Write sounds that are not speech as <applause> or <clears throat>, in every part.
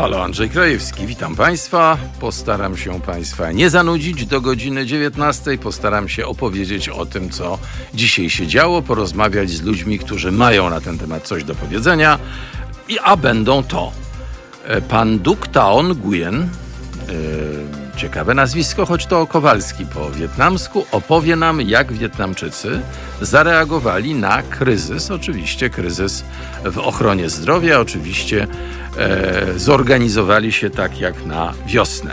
Halo, Andrzej Krajewski, witam Państwa. Postaram się Państwa nie zanudzić do godziny 19. Postaram się opowiedzieć o tym, co dzisiaj się działo, porozmawiać z ludźmi, którzy mają na ten temat coś do powiedzenia, a będą to e, pan Duk Taon Nguyen, yy, ciekawe nazwisko, choć to Kowalski po wietnamsku, opowie nam, jak Wietnamczycy zareagowali na kryzys, oczywiście kryzys w ochronie zdrowia, oczywiście e, zorganizowali się tak jak na wiosnę.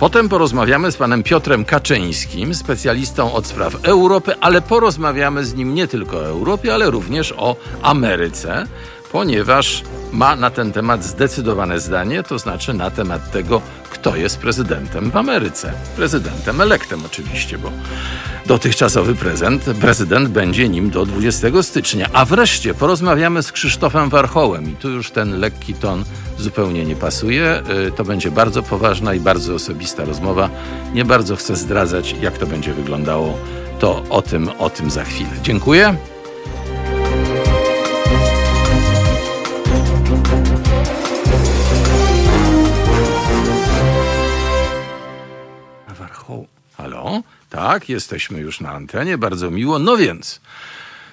Potem porozmawiamy z panem Piotrem Kaczyńskim, specjalistą od spraw Europy, ale porozmawiamy z nim nie tylko o Europie, ale również o Ameryce, ponieważ ma na ten temat zdecydowane zdanie, to znaczy na temat tego, kto jest prezydentem w Ameryce. Prezydentem elektem oczywiście, bo dotychczasowy prezydent, prezydent będzie nim do 20 stycznia. A wreszcie porozmawiamy z Krzysztofem Warchołem i tu już ten lekki ton zupełnie nie pasuje. Y, to będzie bardzo poważna i bardzo osobista rozmowa. Nie bardzo chcę zdradzać, jak to będzie wyglądało. To o tym, o tym za chwilę. Dziękuję. Tak, jesteśmy już na antenie, bardzo miło. No więc,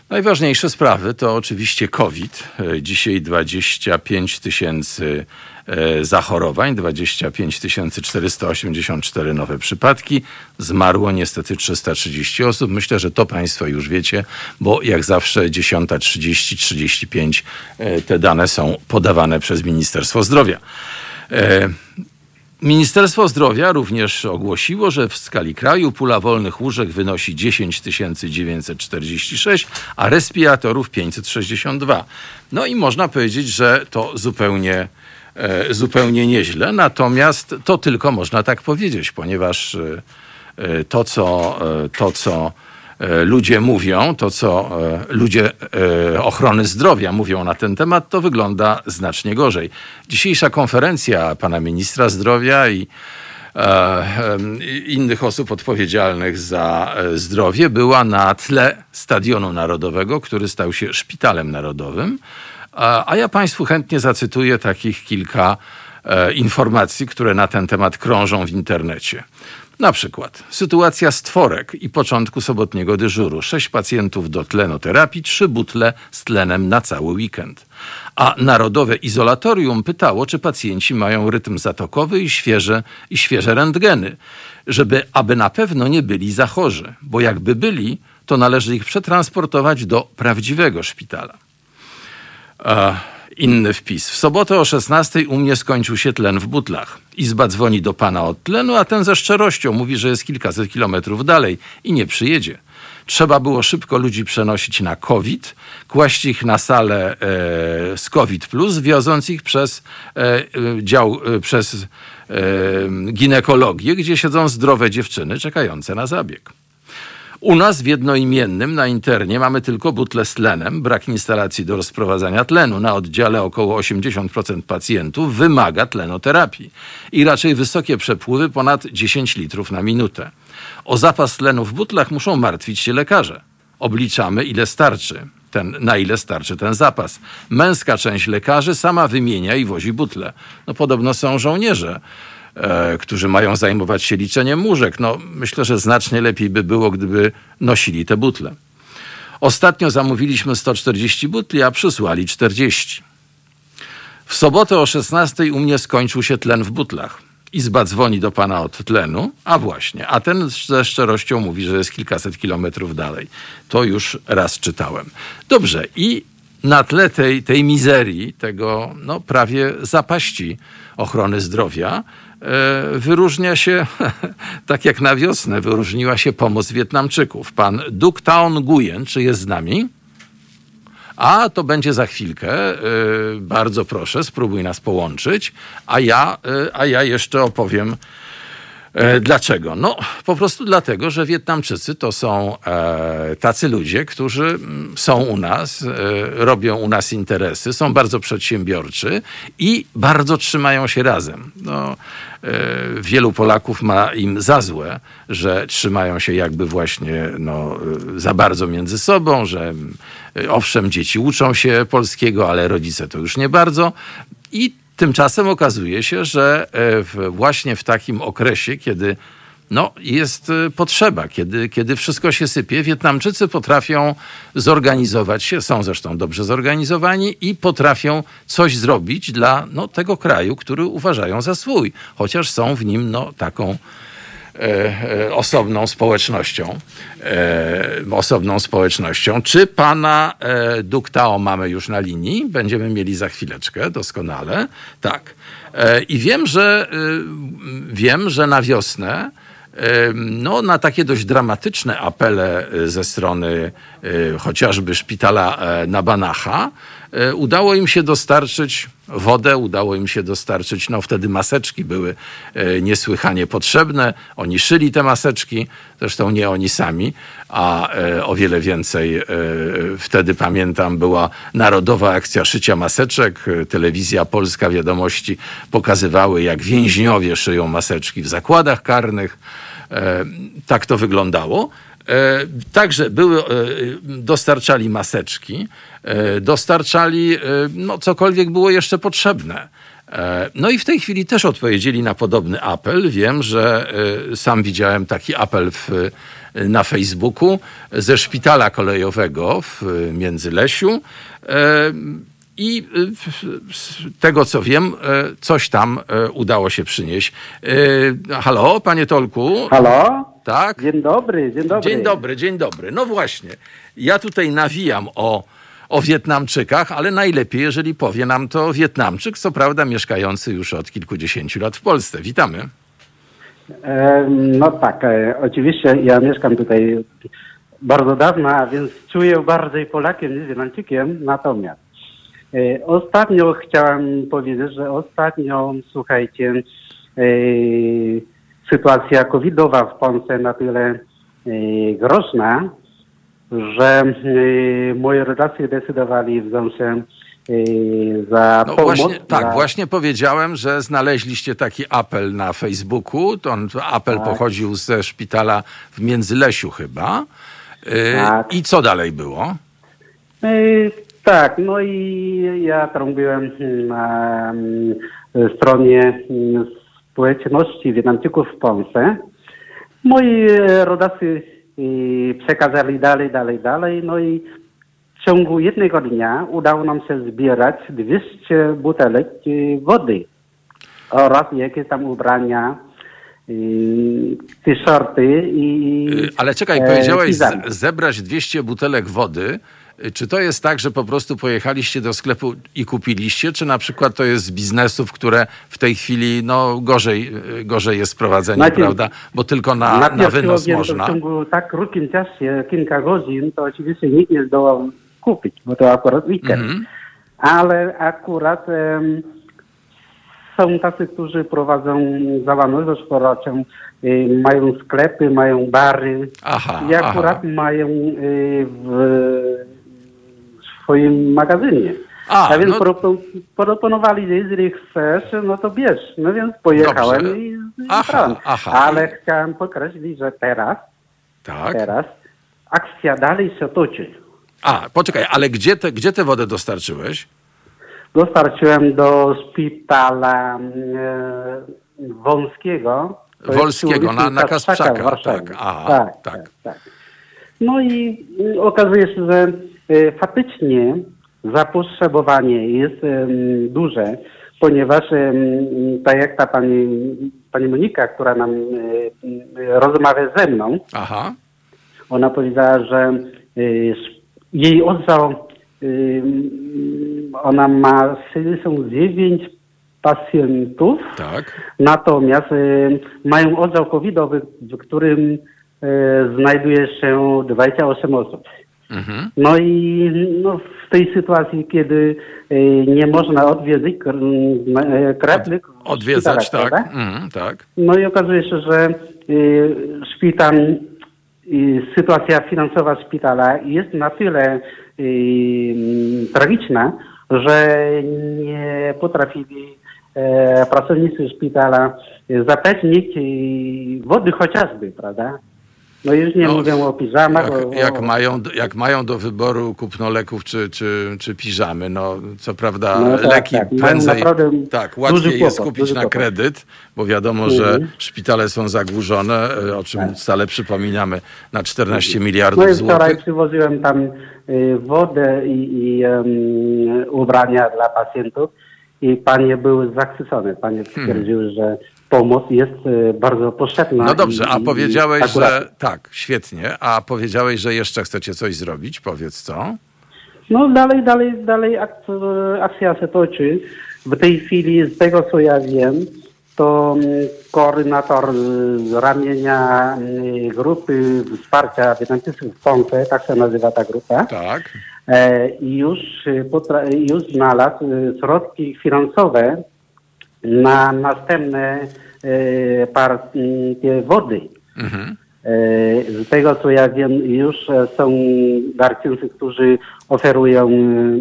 najważniejsze sprawy to oczywiście COVID. E, dzisiaj 25 tysięcy e, zachorowań, 25 484 nowe przypadki. Zmarło niestety 330 osób. Myślę, że to Państwo już wiecie, bo jak zawsze 10.30, 35 e, te dane są podawane przez Ministerstwo Zdrowia. Ministerstwo Zdrowia również ogłosiło, że w skali kraju pula wolnych łóżek wynosi 10 946, a respiratorów 562. No i można powiedzieć, że to zupełnie, e, zupełnie nieźle. Natomiast to tylko można tak powiedzieć, ponieważ e, e, to, co, to, co ludzie mówią, to co e, ludzie e, ochrony zdrowia mówią na ten temat, to wygląda znacznie gorzej. Dzisiejsza konferencja pana ministra zdrowia i innych osób odpowiedzialnych za zdrowie była na tle Stadionu Narodowego, który stał się szpitalem narodowym. A ja Państwu chętnie zacytuję takich kilka informacji, które na ten temat krążą w internecie. Na przykład sytuacja stworek i początku sobotniego dyżuru. Sześć pacjentów do tlenoterapii, trzy butle z tlenem na cały weekend. A Narodowe Izolatorium pytało, czy pacjenci mają rytm zatokowy i świeże, i świeże rentgeny, żeby aby na pewno nie byli za chorzy, bo jakby byli, to należy ich przetransportować do prawdziwego szpitala. Inny wpis. W sobotę o 16 u mnie skończył się tlen w butlach. Izba dzwoni do pana od tlenu, a ten ze szczerością mówi, że jest kilkaset kilometrów dalej i nie przyjedzie. Trzeba było szybko ludzi przenosić na COVID, kłaść ich na salę e, z COVID, wioząc ich przez e, e dział, e, przez e, ginekologię, gdzie siedzą zdrowe dziewczyny czekające na zabieg. U nas w jednoimiennym na internie mamy tylko butle z tlenem, brak instalacji do rozprowadzania tlenu. Na oddziale około 80% pacjentów wymaga tlenoterapii i raczej wysokie przepływy ponad 10 litrów na minutę. O zapas tlenu w butlach muszą martwić się lekarze. Obliczamy, ile starczy. Ten, na ile starczy ten zapas. Męska część lekarzy sama wymienia i wozi butle. No podobno są żołnierze którzy mają zajmować się liczeniem łóżek. No, myślę, że znacznie lepiej by było, gdyby nosili te butle. Ostatnio zamówiliśmy 140 butli, a przysłali 40. W sobotę o 16 u mnie skończył się tlen w butlach. Izba dzwoni do pana od tlenu, a właśnie, a ten ze szczerością mówi, że jest kilkaset kilometrów dalej. To już raz czytałem. Dobrze, i na tle tej, tej mizerii, tego no, prawie zapaści ochrony zdrowia, E, wyróżnia się, <laughs> tak jak na wiosnę, wyróżniła się pomoc Wietnamczyków. Pan Duc Taon Nguyen, czy jest z nami? A to będzie za chwilkę. E, bardzo proszę, spróbuj nas połączyć, a ja, e, a ja jeszcze opowiem E, dlaczego? No, po prostu dlatego, że Wietnamczycy to są e, tacy ludzie, którzy mm, są u nas, e, robią u nas interesy, są bardzo przedsiębiorczy i bardzo trzymają się razem. No, e, wielu Polaków ma im za złe, że trzymają się jakby właśnie no, e, za bardzo między sobą, że e, owszem, dzieci uczą się polskiego, ale rodzice to już nie bardzo. I Tymczasem okazuje się, że e, właśnie w takim okresie, kiedy no, jest e, potrzeba, kiedy, kiedy wszystko się sypie, Wietnamczycy potrafią zorganizować się, są zresztą dobrze zorganizowani i potrafią coś zrobić dla no, tego kraju, który uważają za swój, chociaż są w nim no, taką osobną społecznością. E, osobną społecznością. Czy pana Duktao mamy już na linii? Będziemy mieli za chwileczkę, doskonale. Tak. I wiem, że wiem, że na wiosnę no, na takie dość dramatyczne apele ze strony chociażby szpitala na Banacha udało im się dostarczyć wodę, udało im się dostarczyć, no wtedy maseczki były e, niesłychanie potrzebne. Oni szyli te maseczki, zresztą nie oni sami, a e, o wiele więcej e, wtedy pamiętam była Narodowa Akcja Szycia Maseczek. Telewizja Polska Wiadomości pokazywały, jak więźniowie szyją maseczki w zakładach karnych. Tak to wyglądało. Także były, dostarczali maseczki. E, dostarczali e, no, cokolwiek było jeszcze potrzebne. E, no i w tej chwili też odpowiedzieli na podobny apel. Wiem, że sam widziałem taki apel w, na Facebooku ze szpitala kolejowego w Międzylesiu. I z tego co wiem, coś tam udało się przynieść. Halo, panie Tolku. Halo? Tak. Dzień dobry, dzień dobry. Dzień dobry, dzień dobry. No właśnie. Ja tutaj nawijam o o Wietnamczykach, ale najlepiej, jeżeli powie nam to Wietnamczyk, co prawda mieszkający już od kilkudziesięciu lat w Polsce. Witamy. No tak, e, oczywiście ja mieszkam tutaj bardzo dawno, a więc czuję bardziej Polakiem niż Wietnamczykiem. Natomiast e, ostatnio chciałem powiedzieć, że ostatnio, słuchajcie, e, sytuacja covidowa w Polsce na tyle groźna, że y, moje redakcje decydowali wziąć się y, za no pomoc. Właśnie, tak, właśnie powiedziałem, że znaleźliście taki apel na Facebooku. Ten apel tak. pochodził ze szpitala w Międzylesiu chyba. Tak. I co dalej było? Tak, no i ja trąbiłem na stronie społeczności Wietnamczyków w Polsce. Moi rodacy i przekazali dalej, dalej, dalej. No i w ciągu jednego dnia udało nam się zbierać 200 butelek wody oraz jakieś tam ubrania, t-shirty i. Ale czekaj, powiedziałeś zebrać 200 butelek wody. Czy to jest tak, że po prostu pojechaliście do sklepu i kupiliście, czy na przykład to jest z biznesów, które w tej chwili no, gorzej, gorzej jest prowadzenie, Najpierw, prawda? Bo tylko na, na, na wynos można. W ciągu tak krótkim czasie, kilka godzin, to oczywiście nikt nie zdołał kupić, bo to akurat weekend. Mm -hmm. Ale akurat um, są tacy, którzy prowadzą działalność gospodarczą, y, mają sklepy, mają bary aha, i akurat aha. mają y, w swoim magazynie. A, A więc no... proponowali, że jeżeli chcesz, no to bierz. No więc pojechałem Dobrze. i, aha, aha. Ale chciałem podkreślić, że teraz, tak. teraz akcja dalej się toczy. A, poczekaj, ale gdzie, te, gdzie tę wodę dostarczyłeś? Dostarczyłem do szpitala e, Wąskiego. Wolskiego, na, na Kasprzaka. Tak, tak, tak. tak, tak. No i okazuje się, że faktycznie zapotrzebowanie jest duże, ponieważ tak jak ta pani, pani Monika, która nam e, rozmawia ze mną, Aha. ona powiedziała, że e, jej oddział, ona ma 69 pacjentów, tak. natomiast mają oddział covidowy, w którym znajduje się 28 osób. Mhm. No i no, w tej sytuacji, kiedy y, nie można odwiedzić krewnych... Od, odwiedzać, tak. Mhm, tak. No i okazuje się, że y, szpital, sytuacja finansowa szpitala jest na tyle y, tragiczna, że nie potrafili e, pracownicy szpitala zapewnić wody chociażby, prawda? No już nie No, mówię o piżamach. Jak, o, jak, o, mają, jak mają do wyboru kupno leków czy, czy, czy piżamy, no co prawda No tak, leki tak. Mają prędzej, tak, łatwiej jest kupić na kłopot. kredyt, bo wiadomo, że Mhm. szpitale są zagłużone, e, o czym stale przypominamy, na 14 miliardów No i wczoraj złotych. przywoziłem tam y, wodę i, i em, ubrania dla pacjentów i panie były zachwycone. Panie stwierdziły, że pomoc jest y, bardzo potrzebna. No dobrze, a powiedziałeś, akurat- że tak, świetnie, a powiedziałeś, że jeszcze chcecie coś zrobić, powiedz co? No dalej, dalej, dalej akcja, się toczy. W tej chwili, z tego co ja wiem, to mm, koordynator y, z ramienia y, grupy wsparcia wietnamczyków w Polsce, tak się nazywa ta grupa, Tak. e, i już, y, już znalazł środki finansowe na następne y, partie wody. Mhm. E, Z tego co ja wiem, już e, są darczyńcy, którzy oferują e,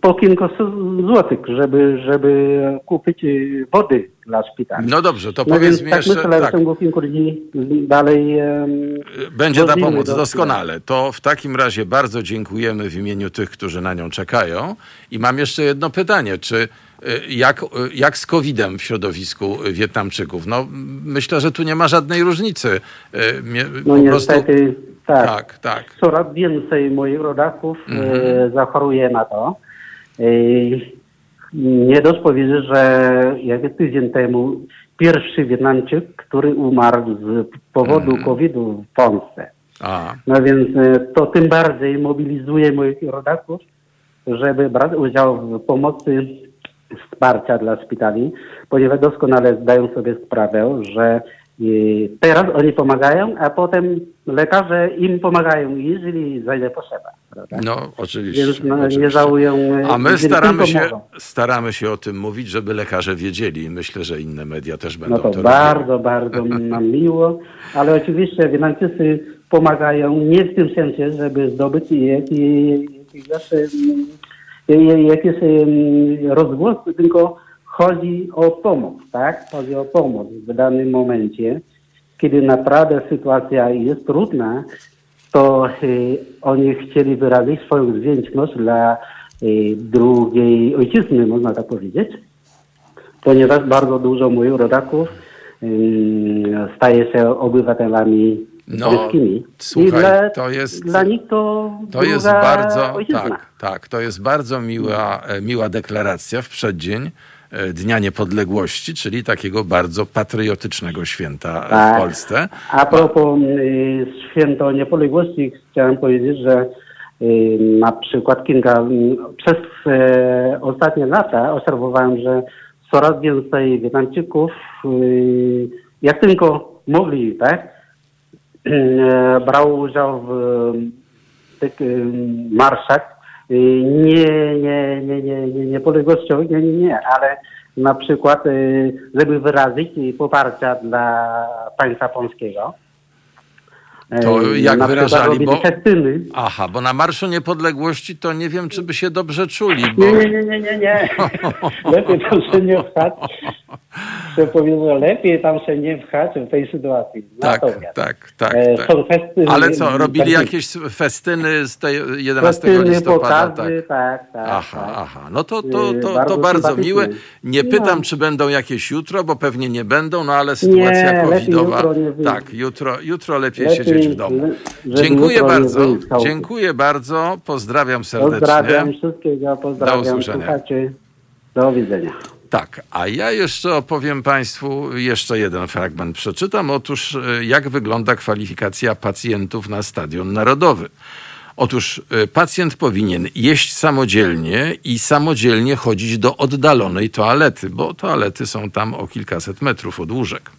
po kilkuset złotych, żeby, żeby kupić e, wody dla szpitala. No dobrze, to No powiedz więc mi tak jeszcze, myślę, że w tak, ciągu kilku dni dalej Będzie ta pomoc, do- doskonale. To w takim razie bardzo dziękujemy w imieniu tych, którzy na nią czekają. I mam jeszcze jedno pytanie, czy jak, y, jak z COVID-em w środowisku y, Wietnamczyków? No myślę, że tu nie ma żadnej różnicy. Y, no po prostu- niestety tak. Tak, tak. Coraz więcej moich rodaków Mhm. zachoruje na to. Nie dość powiedzieć, że jak tydzień temu pierwszy Wietnamczyk, który umarł z powodu Mhm. COVID-u w Polsce. No więc to tym bardziej mobilizuje moich rodaków, żeby brać udział w pomocy wsparcia dla szpitali, ponieważ doskonale zdają sobie sprawę, że e, teraz oni pomagają, a potem lekarze im pomagają, jeżeli zajdzie potrzeba. Prawda? no oczywiście. Więc no, nie oczywiście. żałują. e, A my staramy się, mogą. staramy się o tym mówić, żeby lekarze wiedzieli. Myślę, że inne media też będą No to to bardzo, bardzo nam miło, ale oczywiście Wietnamczycy pomagają nie w tym sensie, żeby zdobyć jakiś, jakiś, jakiś em, rozgłos, tylko chodzi o pomoc, tak? Chodzi o pomoc w danym momencie, kiedy naprawdę sytuacja jest trudna, to oni chcieli wyrazić swoją wdzięczność dla drugiej ojczyzny, można tak powiedzieć ponieważ bardzo dużo moich rodaków staje się obywatelami No, słuchaj, dla, to jest- dla nich to, To jest bardzo, ojczyzna. tak, tak, to jest bardzo miła, e, miła deklaracja w przeddzień e, Dnia Niepodległości, czyli takiego bardzo patriotycznego święta e, w Tak. Polsce. A propos y, święto niepodległości, chciałem powiedzieć, że na przykład kilka, przez e, ostatnie lata obserwowałem, że coraz więcej Wietnamczyków, jak tylko mogli, tak, <clears throat> brało udział w tych y, marszach, y, nie, nie, nie, nie, nie, niepodległościowych, nie, nie, nie, ale na przykład, y, żeby wyrazić poparcia dla państwa polskiego. To jak na wyrażali, bo- festyny. Aha, bo na Marszu Niepodległości to nie wiem, czy by się dobrze czuli, bo... Nie, nie, nie, nie, nie, nie. <laughs> Lepiej się nie wchać. Że lepiej tam się nie wchać w tej sytuacji. Tak, Natomiast, tak, tak, e, tak. Festyny. Ale co, robili jakieś festyny z tej 11 festyny, listopada? Tak. pokazy, tak, tak. Aha, tak. aha. No to, to, Yy, to, to bardzo bardzo miłe. Nie pytam, No. czy będą jakieś jutro, bo pewnie nie będą, no ale sytuacja lepiej covidowa. jutro nie tak, jutro, jutro lepiej, Lepiej, siedzieć w domu. Dziękuję nie bardzo. Dziękuję bardzo. Pozdrawiam serdecznie. Pozdrawiam wszystkiego, pozdrawiam usłyszenia. słuchaczy. Do widzenia. Tak, a ja jeszcze opowiem Państwu jeszcze jeden fragment. Przeczytam otóż, e, jak wygląda kwalifikacja pacjentów na Stadion Narodowy. Otóż e, pacjent powinien jeść samodzielnie i samodzielnie chodzić do oddalonej toalety, bo toalety są tam o kilkaset metrów od łóżek.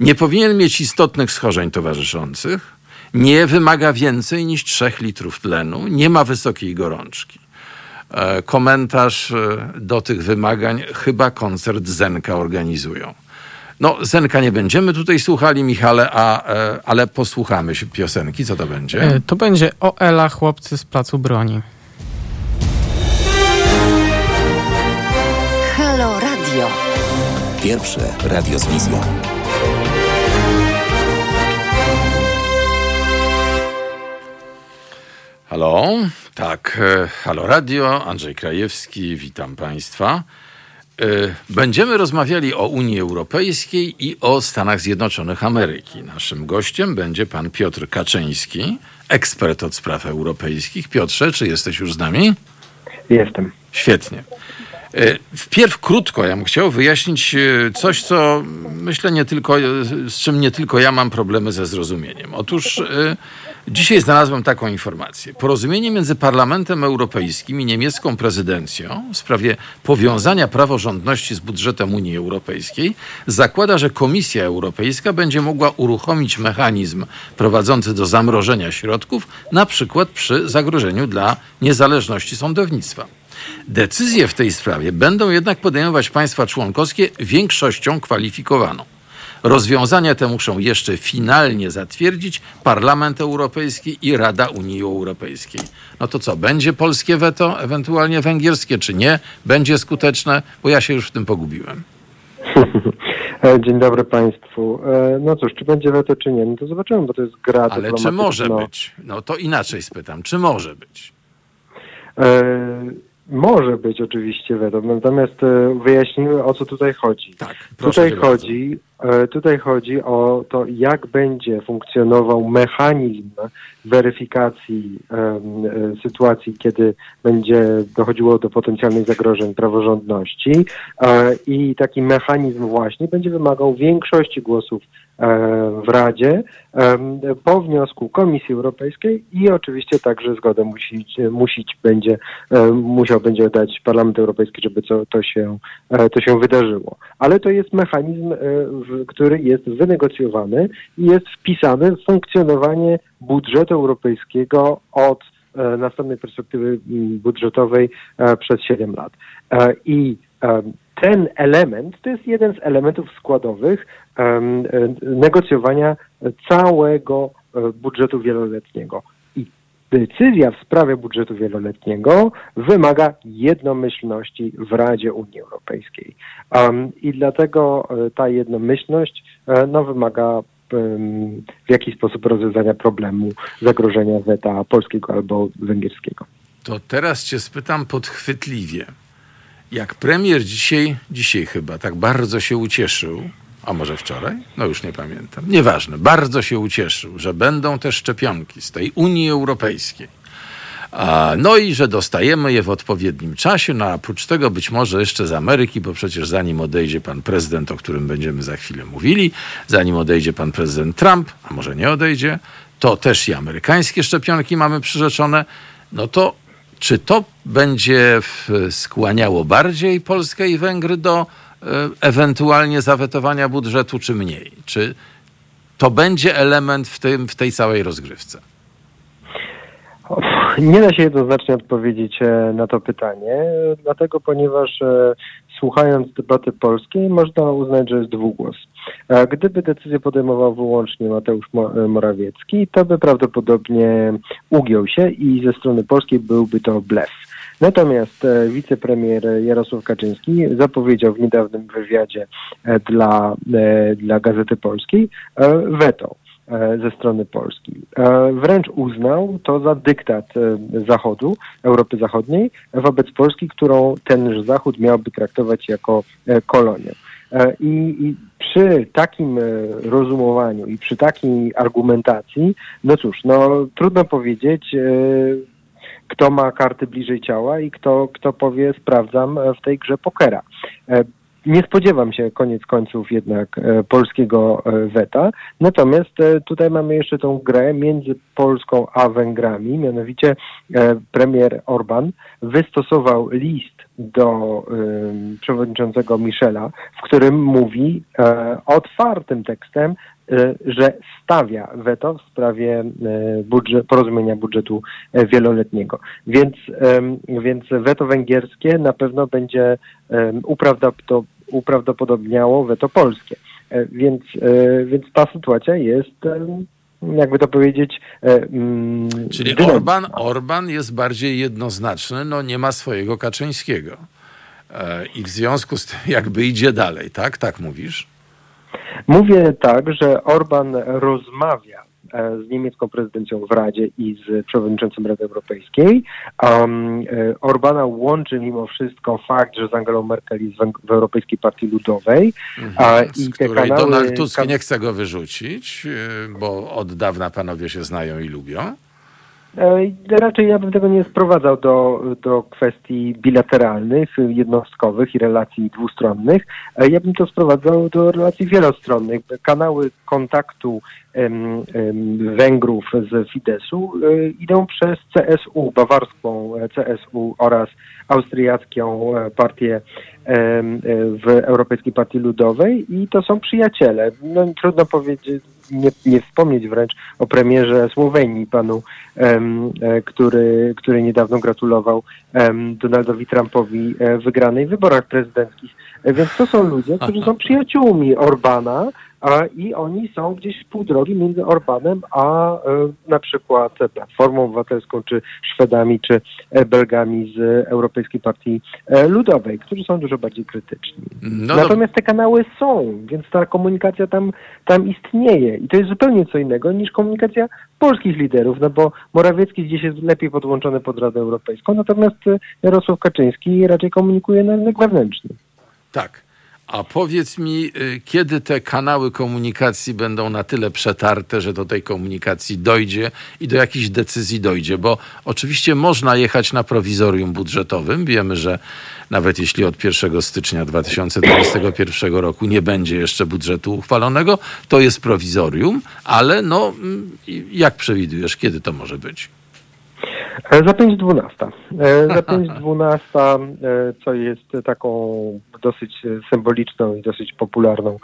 Nie powinien mieć istotnych schorzeń towarzyszących, nie wymaga więcej niż 3 litrów tlenu, nie ma wysokiej gorączki. E, komentarz e, do tych wymagań, chyba koncert Zenka organizują. No, Zenka nie będziemy tutaj słuchali, Michale, a, e, ale posłuchamy się piosenki. Co to będzie? To będzie O Ela, chłopcy z placu broni. Halo Radio. Pierwsze radio z wizją. Halo? Tak, e, halo radio, Andrzej Krajewski, witam Państwa. E, Będziemy rozmawiali o Unii Europejskiej i o Stanach Zjednoczonych Ameryki. Naszym gościem będzie pan Piotr Kaczyński, ekspert od spraw europejskich. Piotrze, czy jesteś już z nami? Jestem. Świetnie. E, Wpierw krótko, ja bym chciał wyjaśnić coś, co myślę nie tylko, z czym nie tylko ja mam problemy ze zrozumieniem. Otóż dzisiaj znalazłem taką informację. Porozumienie między Parlamentem Europejskim i niemiecką prezydencją w sprawie powiązania praworządności z budżetem Unii Europejskiej zakłada, że Komisja Europejska będzie mogła uruchomić mechanizm prowadzący do zamrożenia środków, na przykład przy zagrożeniu dla niezależności sądownictwa. Decyzje w tej sprawie będą jednak podejmować państwa członkowskie większością kwalifikowaną. Rozwiązania te muszą jeszcze finalnie zatwierdzić Parlament Europejski i Rada Unii Europejskiej. No to co, będzie polskie weto, ewentualnie węgierskie, czy nie? Będzie skuteczne? Bo ja się już w tym pogubiłem. <laughs> Dzień dobry Państwu. E, No cóż, czy będzie weto, czy nie? No to zobaczymy, bo to jest gra Ale czy może być? No to inaczej spytam, czy może być? E, Może być oczywiście weto, natomiast e, wyjaśnimy o co tutaj chodzi. Tak, Tutaj bardzo. chodzi, e, tutaj chodzi o to, jak będzie funkcjonował mechanizm weryfikacji e, sytuacji, kiedy będzie dochodziło do potencjalnych zagrożeń praworządności e, i taki mechanizm właśnie będzie wymagał większości głosów w Radzie po wniosku Komisji Europejskiej i oczywiście także zgodę musić, musić będzie, e, musiał będzie dać Parlament Europejski, żeby to, to, się, e, to się wydarzyło. Ale to jest mechanizm, e, który jest wynegocjowany i jest wpisany w funkcjonowanie budżetu europejskiego od e, następnej perspektywy budżetowej e, przez 7 lat. E, I e, ten element to jest jeden z elementów składowych e, negocjowania całego e, budżetu wieloletniego. I decyzja w sprawie budżetu wieloletniego wymaga jednomyślności w Radzie Unii Europejskiej. I dlatego e, ta jednomyślność no, wymaga w jakiś sposób rozwiązania problemu zagrożenia weta polskiego albo węgierskiego. To teraz cię spytam podchwytliwie. Jak premier dzisiaj, dzisiaj chyba, tak bardzo się ucieszył, a może wczoraj? No już nie pamiętam. Nieważne, bardzo się ucieszył, że będą te szczepionki z tej Unii Europejskiej. No i że dostajemy je w odpowiednim czasie, no a oprócz tego być może jeszcze z Ameryki, bo przecież zanim odejdzie pan prezydent, o którym będziemy za chwilę mówili, zanim odejdzie pan prezydent Trump, a może nie odejdzie, to też i amerykańskie szczepionki mamy przyrzeczone, no to czy to będzie skłaniało bardziej Polskę i Węgry do e, ewentualnie zawetowania budżetu, czy mniej? Czy to będzie element w, tym, w tej całej rozgrywce? Nie da się jednoznacznie odpowiedzieć e, na to pytanie, dlatego ponieważ e, słuchając debaty polskiej można uznać, że jest dwugłos. Gdyby decyzję podejmował wyłącznie Mateusz Mo- Morawiecki, to by prawdopodobnie ugiął się i ze strony polskiej byłby to blef. Natomiast e, wicepremier Jarosław Kaczyński zapowiedział w niedawnym wywiadzie e, dla, e, dla Gazety Polskiej weto ze strony Polski. Wręcz uznał to za dyktat Zachodu, Europy Zachodniej wobec Polski, którą tenż Zachód miałby traktować jako kolonię. I, I przy takim rozumowaniu i przy takiej argumentacji, no cóż, no trudno powiedzieć, kto ma karty bliżej ciała i kto, kto powie sprawdzam e, w tej grze pokera. E, Nie spodziewam się koniec końców jednak e, polskiego weta, natomiast tutaj mamy jeszcze tą grę między Polską a Węgrami, mianowicie premier Orban wystosował list do przewodniczącego Michela, w którym mówi otwartym tekstem, że stawia weto w sprawie e, budżet, porozumienia budżetu e, wieloletniego. Więc, więc weto węgierskie na pewno będzie uprawdopodobniało weto polskie. E, Więc, więc ta sytuacja jest, jakby to powiedzieć, e, Czyli dynamiczna. Orban, Orban jest bardziej jednoznaczny, no nie ma swojego Kaczyńskiego. E, I w związku z tym jakby idzie dalej, tak? Tak mówisz? Mówię tak, że Orban rozmawia e, z niemiecką prezydencją w Radzie i z przewodniczącym Rady Europejskiej. Um, Orbana łączy mimo wszystko fakt, że z Angelą Merkel jest w, w Europejskiej Partii Ludowej. Mhm. I te której kanały, Donald Tusk nie chce go wyrzucić, e, bo od dawna panowie się znają i lubią. E, Raczej ja bym tego nie sprowadzał do, do kwestii bilateralnych, jednostkowych i relacji dwustronnych. E, Ja bym to sprowadzał do relacji wielostronnych. Kanały kontaktu em, em, Węgrów z Fideszu e, idą przez CSU, bawarską CSU oraz austriacką e, partię em, e, w Europejskiej Partii Ludowej i to są przyjaciele. No, trudno powiedzieć, nie, nie wspomnieć wręcz o premierze Słowenii, panu, e, który, który niedawno gratulował Donaldowi Trumpowi e, wygranej w wyborach prezydenckich. Więc to są ludzie, którzy są przyjaciółmi Orbana, a, i oni są gdzieś w pół drogi między Orbanem a e, na przykład Platformą Obywatelską, czy Szwedami, czy e, Belgami z Europejskiej Partii e, Ludowej, którzy są dużo bardziej krytyczni. No to, Natomiast te kanały są, więc ta komunikacja tam, tam istnieje i to jest zupełnie co innego niż komunikacja polskich liderów, no bo Morawiecki gdzieś jest lepiej podłączony pod Radę Europejską, natomiast e, Jarosław Kaczyński raczej komunikuje na rynek wewnętrzny. Tak. A powiedz mi, y, kiedy te kanały komunikacji będą na tyle przetarte, że do tej komunikacji dojdzie i do jakichś decyzji dojdzie? Bo oczywiście można jechać na prowizorium budżetowym. Wiemy, że nawet jeśli od 1 stycznia 2021 roku nie będzie jeszcze budżetu uchwalonego, to jest prowizorium, ale no, mm, jak przewidujesz, kiedy to może być? E, Za 5.12. E, Za <laughs> 5.12, e, co jest taką dosyć symboliczną i dosyć popularną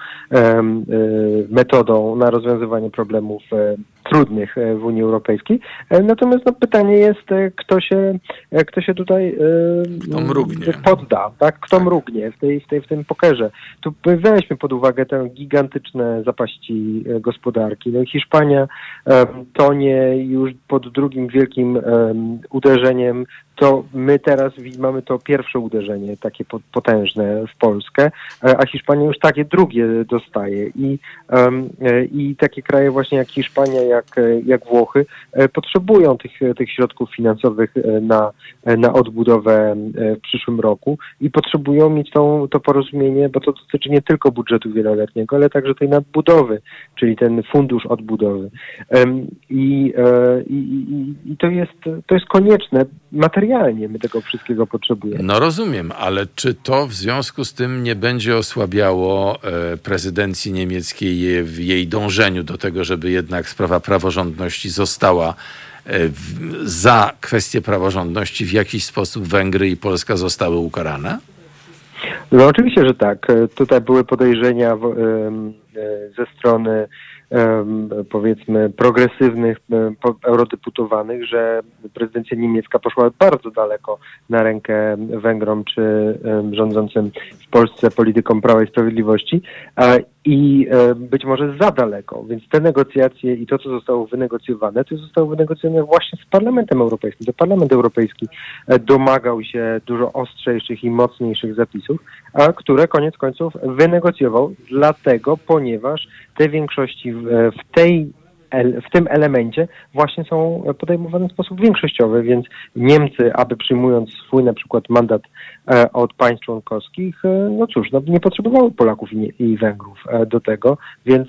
metodą na rozwiązywanie problemów trudnych e, w Unii Europejskiej. E, Natomiast no, pytanie jest, e, kto się, kto się tutaj Kto podda, tak? Kto Tak. mrugnie w, tej, w, tej, w tym pokerze. Tu weźmy pod uwagę te gigantyczne zapaści gospodarki. No, Hiszpania tonie już pod drugim wielkim em, uderzeniem. To my teraz mamy to pierwsze uderzenie, takie po- potężne w Polskę, e, a Hiszpania już takie drugie dostaje. I, e, i takie kraje właśnie jak Hiszpania, jak, e, jak Włochy potrzebują tych, tych środków finansowych na, na odbudowę w przyszłym roku i potrzebują mieć tą, to porozumienie, bo to dotyczy nie tylko budżetu wieloletniego, ale także tej nadbudowy, czyli ten fundusz odbudowy. I, i, i to, jest, to jest konieczne materialnie, my tego wszystkiego potrzebujemy. No rozumiem, ale czy to w związku z tym nie będzie osłabiało e, prezydencji niemieckiej w jej dążeniu do tego, żeby jednak sprawa praworządności została e, za kwestię praworządności w jakiś sposób Węgry i Polska zostały ukarane? No oczywiście, że tak. E, Tutaj były podejrzenia ze strony powiedzmy progresywnych eurodeputowanych, że prezydencja niemiecka poszła bardzo daleko na rękę Węgrom czy rządzącym w Polsce politykom Prawa i Sprawiedliwości i e, być może za daleko. Więc te negocjacje i to, co zostało wynegocjowane, to zostało wynegocjowane właśnie z Parlamentem Europejskim. To Parlament Europejski e, domagał się dużo ostrzejszych i mocniejszych zapisów, a które koniec końców wynegocjował, dlatego, ponieważ te większości w, w tej w tym elemencie właśnie są podejmowane w sposób większościowy, więc Niemcy, aby przyjmując swój na przykład mandat e, od państw członkowskich, e, no cóż, no, nie potrzebowały Polaków i, nie, i Węgrów e, do tego, więc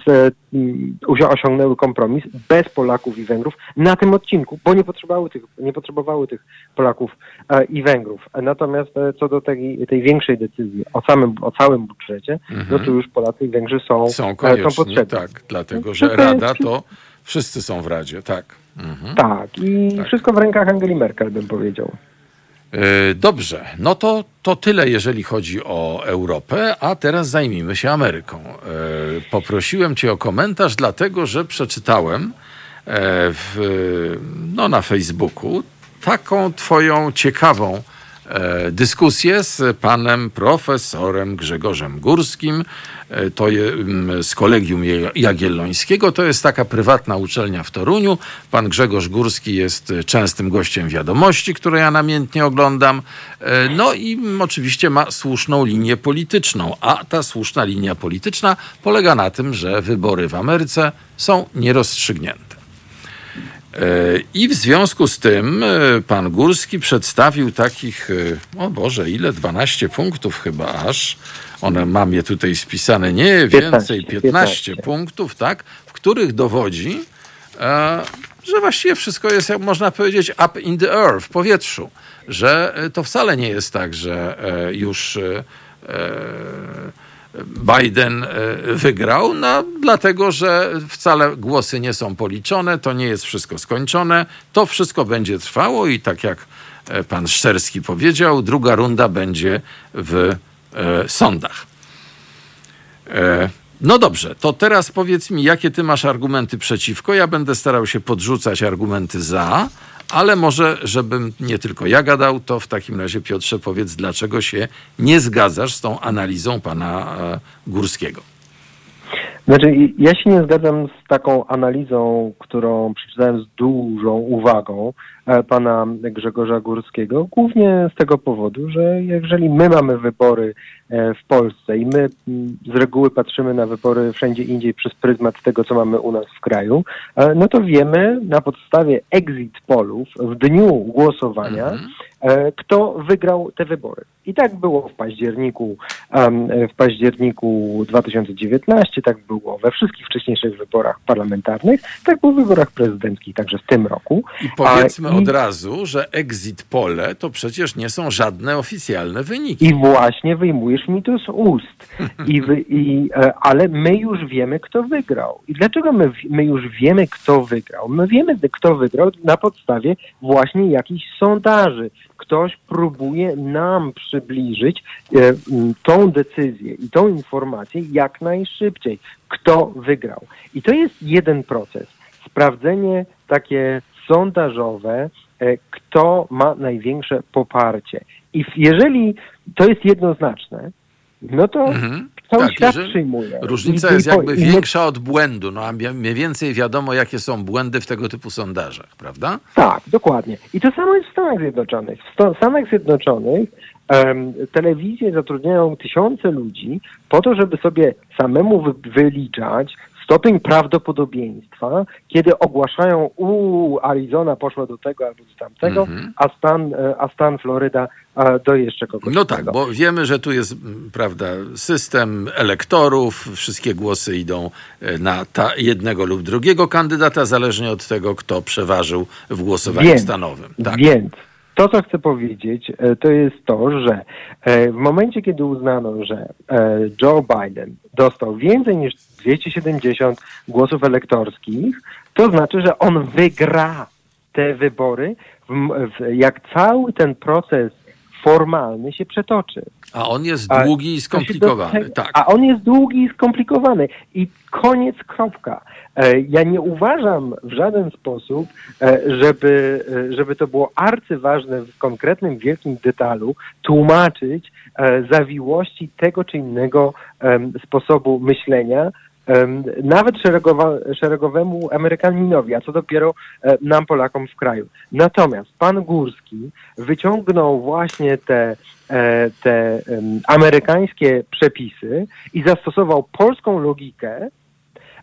mm, osiągnęły kompromis bez Polaków i Węgrów na tym odcinku, bo nie potrzebowały tych, nie potrzebowały tych Polaków i Węgrów. Natomiast co do tej, tej większej decyzji o, samym, o całym budżecie, no to już Polacy i Węgrzy są, Są konieczni, potrzebni. tak, dlatego No, że Rada to wszyscy są w Radzie, tak. Mhm. Tak, i Tak. wszystko w rękach Angeli Merkel, bym powiedział. E, Dobrze, no to, to tyle, jeżeli chodzi o Europę, a teraz zajmijmy się Ameryką. E, Poprosiłem Cię o komentarz, dlatego że przeczytałem e, w, no, na Facebooku taką Twoją ciekawą dyskusję z panem profesorem Grzegorzem Górskim, e, to je, mm, z Kolegium Jagiellońskiego. To jest taka prywatna uczelnia w Toruniu. Pan Grzegorz Górski jest e, częstym gościem wiadomości, które ja namiętnie oglądam. E, No i mm, oczywiście ma słuszną linię polityczną, a ta słuszna linia polityczna polega na tym, że wybory w Ameryce są nierozstrzygnięte. I w związku z tym e, pan Górski przedstawił takich, e, o Boże, ile? 12 punktów chyba aż. One mam je tutaj spisane, nie więcej, 15, 15, 15. punktów, tak, w których dowodzi, że właściwie wszystko jest, jak można powiedzieć, up in the air, w powietrzu. Że to wcale nie jest tak, że już Biden e, wygrał, no, dlatego że wcale głosy nie są policzone, to nie jest wszystko skończone, to wszystko będzie trwało i tak jak e, pan Szczerski powiedział, druga runda będzie w e, sądach. E, no dobrze, to teraz powiedz mi, jakie ty masz argumenty przeciwko. Ja będę starał się podrzucać argumenty za, ale może, żebym nie tylko ja gadał, to w takim razie Piotrze powiedz, dlaczego się nie zgadzasz z tą analizą pana e, Górskiego. Znaczy, ja się nie zgadzam z taką analizą, którą przeczytałem z dużą uwagą pana Grzegorza Górskiego, głównie z tego powodu, że jeżeli my mamy wybory e, w Polsce i my z reguły patrzymy na wybory wszędzie indziej przez pryzmat tego, co mamy u nas w kraju, e, no to wiemy na podstawie exit polów w dniu głosowania, mhm. kto wygrał te wybory. I tak było w październiku, w październiku 2019, tak było we wszystkich wcześniejszych wyborach parlamentarnych, tak było w wyborach prezydenckich, także w tym roku. I powiedzmy A, od razu, że exit pole to przecież nie są żadne oficjalne wyniki. I właśnie wyjmujesz mi to z ust. I wy, i, e, ale my już wiemy, kto wygrał. I dlaczego my, my już wiemy, kto wygrał? My wiemy, kto wygrał na podstawie właśnie jakichś sondaży ktoś próbuje nam przybliżyć e, tą decyzję i tą informację jak najszybciej, kto wygrał. I to jest jeden proces. Sprawdzenie takie sondażowe, e, kto ma największe poparcie. I jeżeli to jest jednoznaczne, no to mhm. cały tak, świat przyjmuje. Różnica I, jest jakby i, większa od błędu, no a mniej więcej wiadomo, jakie są błędy w tego typu sondażach, prawda? Tak, dokładnie. I to samo jest w Stanach Zjednoczonych. W Stanach Zjednoczonych um, telewizje zatrudniają tysiące ludzi po to, żeby sobie samemu wy wyliczać, stopień prawdopodobieństwa, kiedy ogłaszają, u Arizona poszła do tego albo do tamtego, mm -hmm. a, stan, e, a stan Floryda do jeszcze kogoś. No tak, bo wiemy, że tu jest, prawda, system elektorów, wszystkie głosy idą e, na ta jednego lub drugiego kandydata, zależnie od tego, kto przeważył w głosowaniu więc, stanowym. Tak. Więc to, co chcę powiedzieć, e, to jest to, że w momencie, kiedy uznano, że Joe Biden dostał więcej niż 270 głosów elektorskich, to znaczy, że on wygra te wybory, jak cały ten proces formalny się przetoczy. A on jest długi i skomplikowany. Tak. A on jest długi i skomplikowany. I koniec, kropka. E, ja nie uważam w żaden sposób, e, żeby, e, żeby to było arcyważne w konkretnym wielkim detalu tłumaczyć zawiłości tego czy innego sposobu myślenia, nawet szeregowemu Amerykaninowi, a co dopiero e, nam Polakom w kraju. Natomiast pan Górski wyciągnął właśnie te, e, te amerykańskie przepisy i zastosował polską logikę,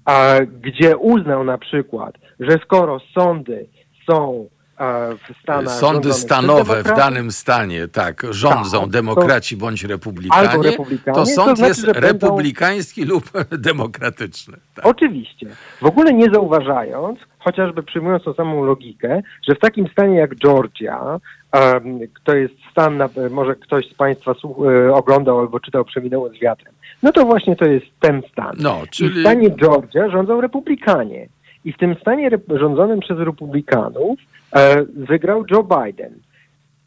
a, gdzie uznał na przykład, że skoro sądy są w Stanach. Sądy stanowe w danym stanie, tak, rządzą tak, demokraci to, bądź republikanie, republikanie, to sąd to znaczy, jest republikański będą... lub <laughs> demokratyczny. Tak. Oczywiście. W ogóle nie zauważając, chociażby przyjmując tą samą logikę, że w takim stanie jak Georgia, um, to jest stan, na, może ktoś z Państwa słuch, e, oglądał albo czytał Przeminęło z wiatrem, no to właśnie to jest ten stan. No, czyli... I w stanie Georgia rządzą republikanie. I w tym stanie rządzonym przez republikanów E, wygrał Joe Biden.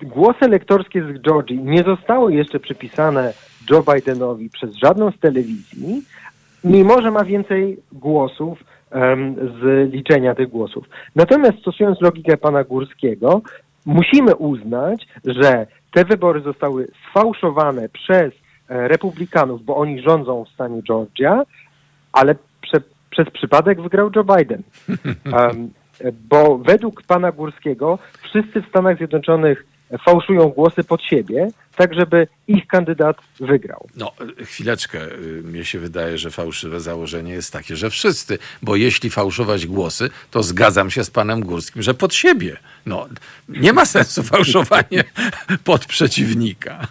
Głosy elektorskie z Georgii nie zostały jeszcze przypisane Joe Bidenowi przez żadną z telewizji, mimo że ma więcej głosów um, z liczenia tych głosów. Natomiast stosując logikę pana Górskiego, musimy uznać, że te wybory zostały sfałszowane przez e, republikanów, bo oni rządzą w stanie Georgia, ale prze, przez przypadek wygrał Joe Biden. <laughs> Um, bo według pana Górskiego wszyscy w Stanach Zjednoczonych fałszują głosy pod siebie, tak żeby ich kandydat wygrał. No, y, chwileczkę. y, Mnie się wydaje, że fałszywe założenie jest takie, że wszyscy. Bo jeśli fałszować głosy, to zgadzam się z panem Górskim, że pod siebie. No, nie ma sensu <laughs> fałszowanie pod przeciwnika.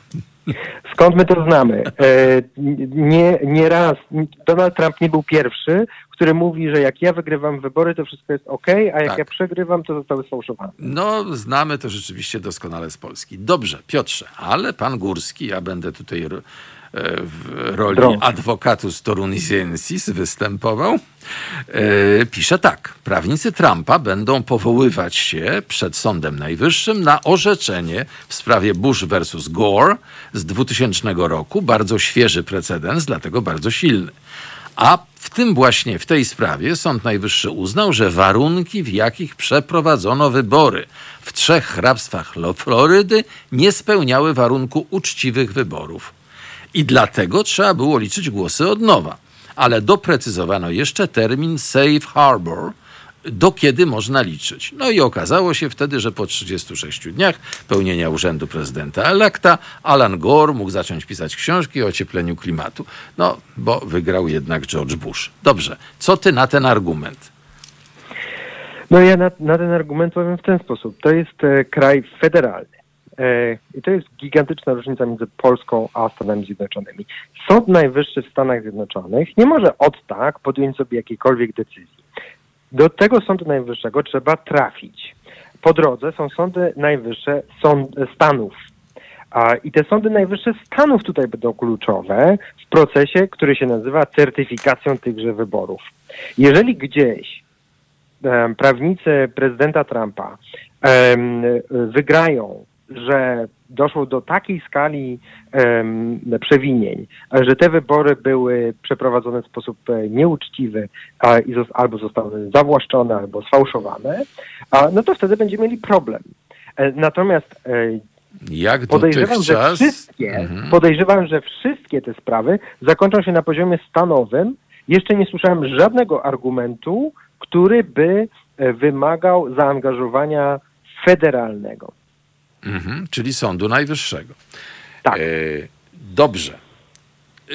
Skąd my to znamy? E, nie, nie raz Donald Trump nie był pierwszy, który mówi, że jak ja wygrywam wybory, to wszystko jest ok, a jak Tak. ja przegrywam, to zostały sfałszowane. No, znamy to rzeczywiście doskonale z Polski. Dobrze, Piotrze, ale pan Górski, ja będę tutaj w roli Drąg. advocatus torunisiensis występował, e, pisze tak. Prawnicy Trumpa będą powoływać się przed Sądem Najwyższym na orzeczenie w sprawie Bush versus Gore z 2000 roku. Bardzo świeży precedens, dlatego bardzo silny. A w tym właśnie, w tej sprawie Sąd Najwyższy uznał, że warunki, w jakich przeprowadzono wybory w trzech hrabstwach Lo- Florydy nie spełniały warunku uczciwych wyborów. I dlatego trzeba było liczyć głosy od nowa. Ale doprecyzowano jeszcze termin safe harbor, do kiedy można liczyć. No i okazało się wtedy, że po 36 dniach pełnienia urzędu prezydenta elekta Alan Gore mógł zacząć pisać książki o ociepleniu klimatu. No, bo wygrał jednak George Bush. Dobrze, co ty na ten argument? No ja na, na ten argument powiem w ten sposób. To jest e, kraj federalny. E, I to jest gigantyczna różnica między Polską a Stanami Zjednoczonymi. Sąd Najwyższy w Stanach Zjednoczonych nie może od tak podjąć sobie jakiejkolwiek decyzji. Do tego Sądu Najwyższego trzeba trafić. Po drodze są sądy najwyższe sąd, Stanów. I te sądy najwyższe Stanów tutaj będą kluczowe w procesie, który się nazywa certyfikacją tychże wyborów. Jeżeli gdzieś prawnicy prezydenta Trumpa wygrają, że doszło do takiej skali em, przewinień, że te wybory były przeprowadzone w sposób e, nieuczciwy a, i zos- albo zostały zawłaszczone, albo sfałszowane, a, no to wtedy będziemy mieli problem. E, Natomiast e, Jak podejrzewam, że wszystkie, Mhm. podejrzewam, że wszystkie te sprawy zakończą się na poziomie stanowym. Jeszcze nie słyszałem żadnego argumentu, który by wymagał zaangażowania federalnego. Mhm, czyli Sądu Najwyższego. Tak. E, dobrze. E,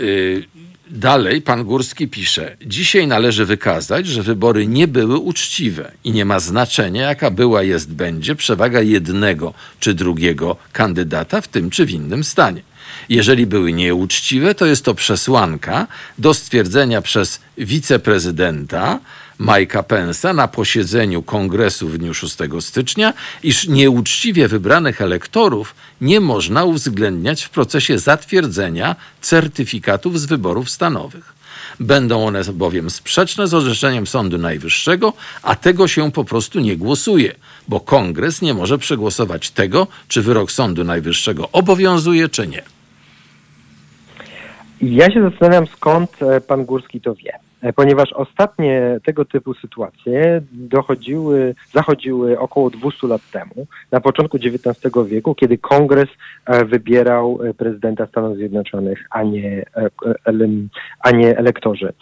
dalej pan Górski pisze: Dzisiaj należy wykazać, że wybory nie były uczciwe i nie ma znaczenia, jaka była, jest, będzie przewaga jednego czy drugiego kandydata w tym czy w innym stanie. Jeżeli były nieuczciwe, to jest to przesłanka do stwierdzenia przez wiceprezydenta Mike'a Pence'a na posiedzeniu kongresu w dniu 6 stycznia, iż nieuczciwie wybranych elektorów nie można uwzględniać w procesie zatwierdzenia certyfikatów z wyborów stanowych. Będą one bowiem sprzeczne z orzeczeniem Sądu Najwyższego, a tego się po prostu nie głosuje, bo kongres nie może przegłosować tego, czy wyrok Sądu Najwyższego obowiązuje, czy nie. Ja się zastanawiam, skąd e, pan Górski to wie. E, Ponieważ ostatnie tego typu sytuacje dochodziły, zachodziły około 200 lat temu, na początku XIX wieku, kiedy kongres e, wybierał e, prezydenta Stanów Zjednoczonych, a nie, a nie elektorzy.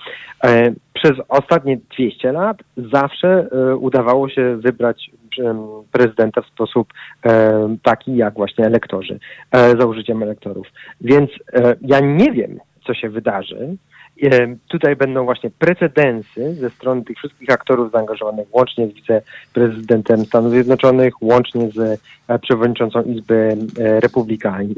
Przez ostatnie 200 lat zawsze udawało się wybrać prezydenta w sposób taki jak właśnie elektorzy, za użyciem elektorów. Więc ja nie wiem, co się wydarzy. E, Tutaj będą właśnie precedensy ze strony tych wszystkich aktorów zaangażowanych, łącznie z wiceprezydentem Stanów Zjednoczonych, łącznie z e, przewodniczącą Izby e, Republikań,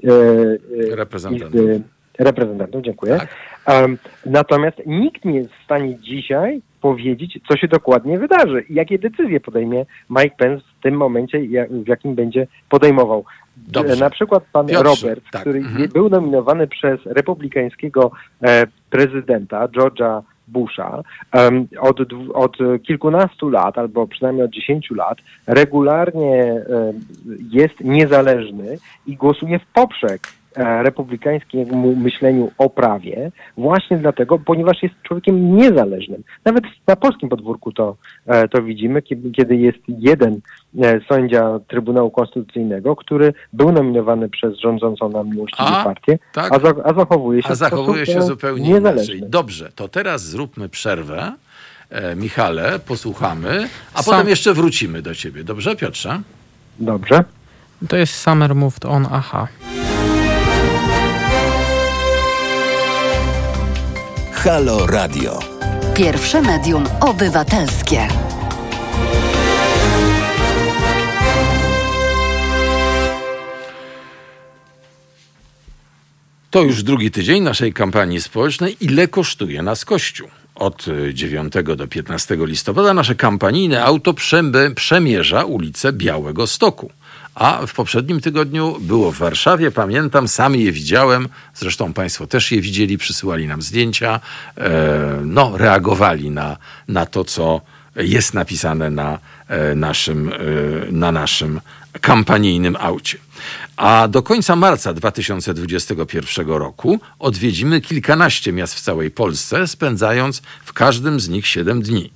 Reprezentantów. Izby Reprezentantów, dziękuję. Tak. Um, natomiast nikt nie jest w stanie dzisiaj powiedzieć, co się dokładnie wydarzy i jakie decyzje podejmie Mike Pence w tym momencie, jak- w jakim będzie podejmował. Dobrze. E, Na przykład pan Piotrze, Robert, tak, który mhm. był nominowany przez republikańskiego e, prezydenta George'a Busha em, od, od kilkunastu lat, albo przynajmniej od dziesięciu lat, regularnie em, jest niezależny i głosuje w poprzek e, republikańskiemu myśleniu o prawie, właśnie dlatego, ponieważ jest człowiekiem niezależnym. Nawet na polskim podwórku to, e, to widzimy, kiedy, jest jeden e, sędzia Trybunału Konstytucyjnego, który był nominowany przez rządzącą nam miłościwie A, partię, tak. a, za, a zachowuje się A zachowuje się e, zupełnie niezależny. inaczej. Dobrze, to teraz zróbmy przerwę. E, Michale, posłuchamy, a Sam- potem jeszcze wrócimy do ciebie. Dobrze, Piotrze? Dobrze. To jest Summer Moved On Aha. Halo Radio. Pierwsze medium obywatelskie. To już drugi tydzień naszej kampanii społecznej. Ile kosztuje nas Kościół? Od 9 do 15 listopada nasze kampanijne auto przemierza ulicę Białego Stoku. A w poprzednim tygodniu było w Warszawie, pamiętam, sam je widziałem, zresztą Państwo też je widzieli, przysyłali nam zdjęcia, e, no, reagowali na, na to, co jest napisane na e, naszym, e, na naszym kampanijnym aucie. A do końca marca 2021 roku odwiedzimy kilkanaście miast w całej Polsce, spędzając w każdym z nich 7 dni.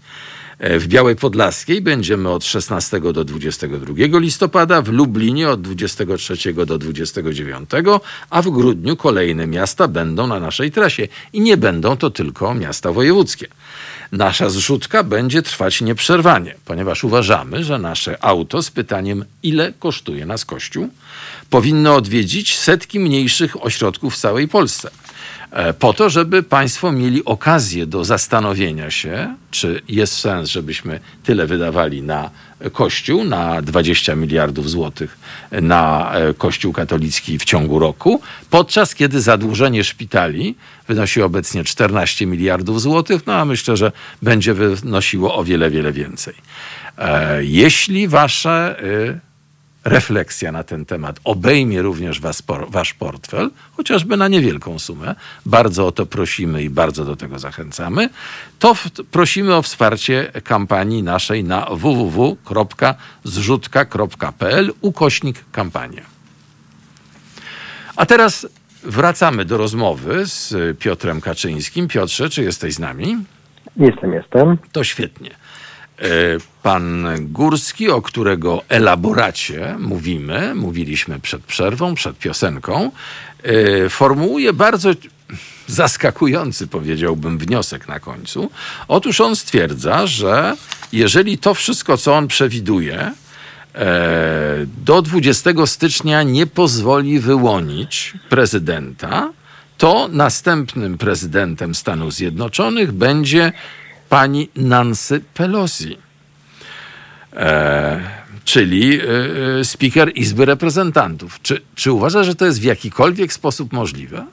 E, w Białej Podlaskiej będziemy od 16 do 22 listopada, w Lublinie od 23 do 29, a w grudniu kolejne miasta będą na naszej trasie i nie będą to tylko miasta wojewódzkie. Nasza zrzutka będzie trwać nieprzerwanie, ponieważ uważamy, że nasze auto z pytaniem, ile kosztuje nas Kościół, powinno odwiedzić setki mniejszych ośrodków w całej Polsce. E, po to, żeby Państwo mieli okazję do zastanowienia się, czy jest sens, żebyśmy tyle wydawali na Kościół, na 20 miliardów złotych na e, Kościół katolicki w ciągu roku, podczas kiedy zadłużenie szpitali wynosi obecnie 14 miliardów złotych, no a myślę, że będzie wynosiło o wiele, wiele więcej. E, jeśli wasze refleksja na ten temat obejmie również was, wasz portfel, chociażby na niewielką sumę, bardzo o to prosimy i bardzo do tego zachęcamy, to prosimy o wsparcie kampanii naszej na www.zrzutka.pl ukośnik kampania. A teraz wracamy do rozmowy z Piotrem Kaczyńskim. Piotrze, czy jesteś z nami? Jestem, jestem. To świetnie. E, pan Górski, o którego elaboracie mówimy, mówiliśmy przed przerwą, przed piosenką, e, formułuje bardzo zaskakujący, powiedziałbym, wniosek na końcu. Otóż on stwierdza, że jeżeli to wszystko, co on przewiduje, e, do 20 stycznia nie pozwoli wyłonić prezydenta, to następnym prezydentem Stanów Zjednoczonych będzie pani Nancy Pelosi, e, czyli e, e, speaker Izby Reprezentantów. Czy, czy uważa, że to jest w jakikolwiek sposób możliwe?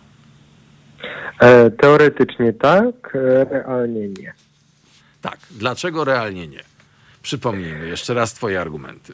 E, teoretycznie tak, e, realnie nie. Tak. Dlaczego realnie nie? Przypomnijmy jeszcze raz Twoje argumenty.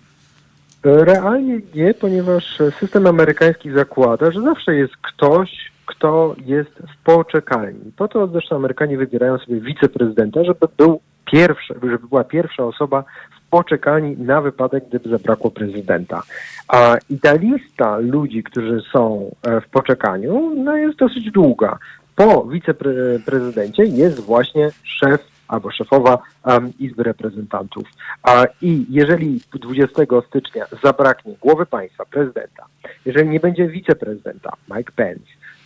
E, realnie nie, ponieważ system amerykański zakłada, że zawsze jest ktoś, kto jest w poczekalni. Po to zresztą Amerykanie wybierają sobie wiceprezydenta, żeby był pierwszy, żeby była pierwsza osoba w poczekalni na wypadek, gdyby zabrakło prezydenta. A i ta lista ludzi, którzy są e, w poczekaniu, no jest dosyć długa. Po wiceprezydencie jest właśnie szef albo szefowa um, Izby Reprezentantów. A, I jeżeli 20 stycznia zabraknie głowy państwa, prezydenta, jeżeli nie będzie wiceprezydenta, Mike Pence,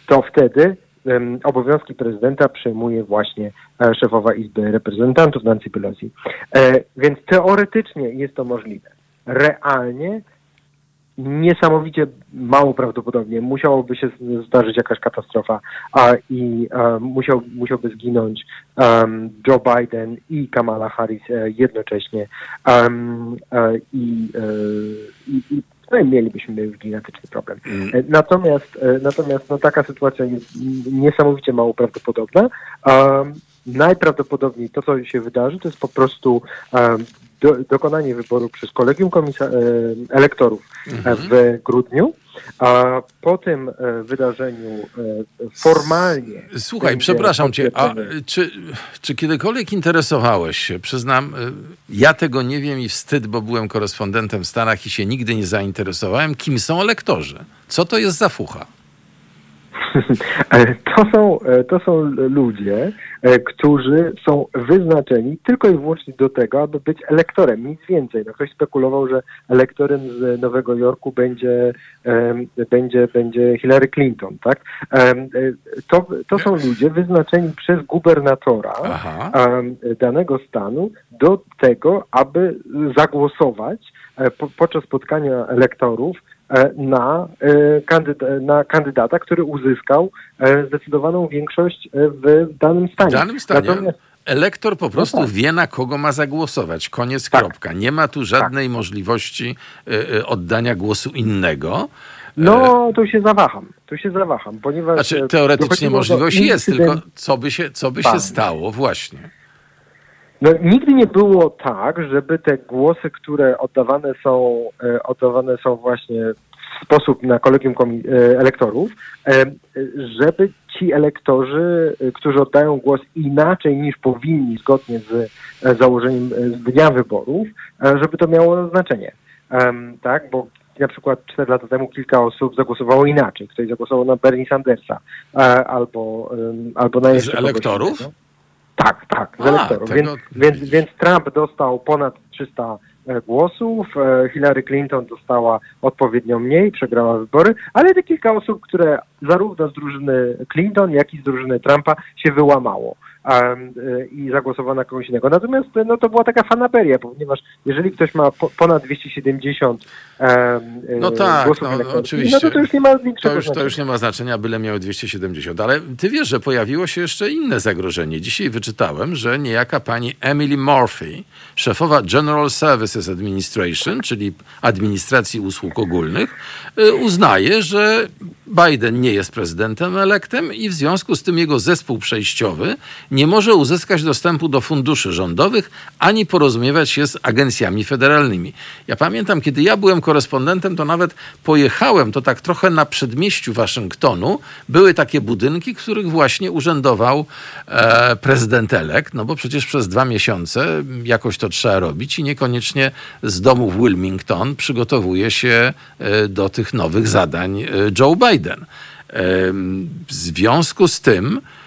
to wtedy obowiązki prezydenta przejmuje właśnie e, szefowa Izby Reprezentantów Nancy Pelosi. E, więc teoretycznie jest to możliwe. Realnie niesamowicie mało prawdopodobnie. Musiałoby się zdarzyć jakaś katastrofa a, i a, musiał, musiałby zginąć Joe Biden i Kamala Harris e, jednocześnie e, i, e, i, i no i mielibyśmy gigantyczny problem. Mm. E, natomiast, e, natomiast no, taka sytuacja jest niesamowicie mało prawdopodobna. Um, najprawdopodobniej to, co się wydarzy, to jest po prostu um, do, dokonanie wyboru przez kolegium komisa- e, elektorów mhm. w grudniu, a po tym e, wydarzeniu e, formalnie. Słuchaj, przepraszam cię, a czy, czy kiedykolwiek interesowałeś się? Przyznam, ja tego nie wiem i wstyd, bo byłem korespondentem w Stanach i się nigdy nie zainteresowałem, kim są elektorzy. Co to jest za fucha? <laughs> To są, to są ludzie, E, którzy są wyznaczeni tylko i wyłącznie do tego, aby być elektorem, nic więcej. No, ktoś spekulował, że elektorem z Nowego Jorku będzie, będzie, będzie Hillary Clinton, tak? E, to, to są ludzie wyznaczeni przez gubernatora danego stanu do tego, aby zagłosować e, podczas spotkania elektorów e, na, e, kandyda, na kandydata, który uzyskał e, zdecydowaną większość e, w danym stanie. W danym stanie Natomiast- elektor po prostu tak. wie, na kogo ma zagłosować. Koniec, Tak. kropka. Nie ma tu żadnej możliwości y, y, oddania głosu innego. No, tu się zawaham. Tu się zawaham, ponieważ... Znaczy, e, teoretycznie możliwość jest, tylko co by się, co by się Tak. stało właśnie. No, nigdy nie było tak, żeby te głosy, które oddawane są, e, oddawane są właśnie w sposób na kolegium e, elektorów, e, żeby ci elektorzy, którzy oddają głos inaczej niż powinni, zgodnie z założeniem z dnia wyborów, żeby to miało znaczenie. Tak, bo na przykład 4 lata temu kilka osób zagłosowało inaczej. Ktoś zagłosował na Bernie Sandersa albo, albo na Z jeszcze kogoś elektorów? Tak, tak, z elektorów. tego- Więc, więc, więc Trump dostał ponad 300 e, głosów, e, Hillary Clinton dostała odpowiednio mniej, przegrała wybory, ale te kilka osób, które zarówno z drużyny Clinton, jak i z drużyny Trumpa się wyłamało em, e, i zagłosowało na kogoś innego. Natomiast e, no, to była taka fanaberia, ponieważ jeżeli ktoś ma po, ponad 270 em, e, No tak, głosów no, oczywiście. no to to już nie ma większego To już, to znaczenia. już nie ma znaczenia, byle miały 270. Ale ty wiesz, że pojawiło się jeszcze inne zagrożenie. Dzisiaj wyczytałem, że niejaka pani Emily Murphy, szefowa General Services Administration, czyli Administracji Usług Ogólnych, y, uznaje, że Biden nie jest prezydentem elektem i w związku z tym jego zespół przejściowy nie może uzyskać dostępu do funduszy rządowych ani porozumiewać się z agencjami federalnymi. Ja pamiętam, kiedy ja byłem korespondentem, to nawet pojechałem, to tak trochę na przedmieściu Waszyngtonu, były takie budynki, których właśnie urzędował e, prezydent elekt, no bo przecież przez dwa miesiące jakoś to trzeba robić i niekoniecznie z domu w Wilmington przygotowuje się e, do tych nowych zadań e, Joe Biden. Em, W związku z tym, e,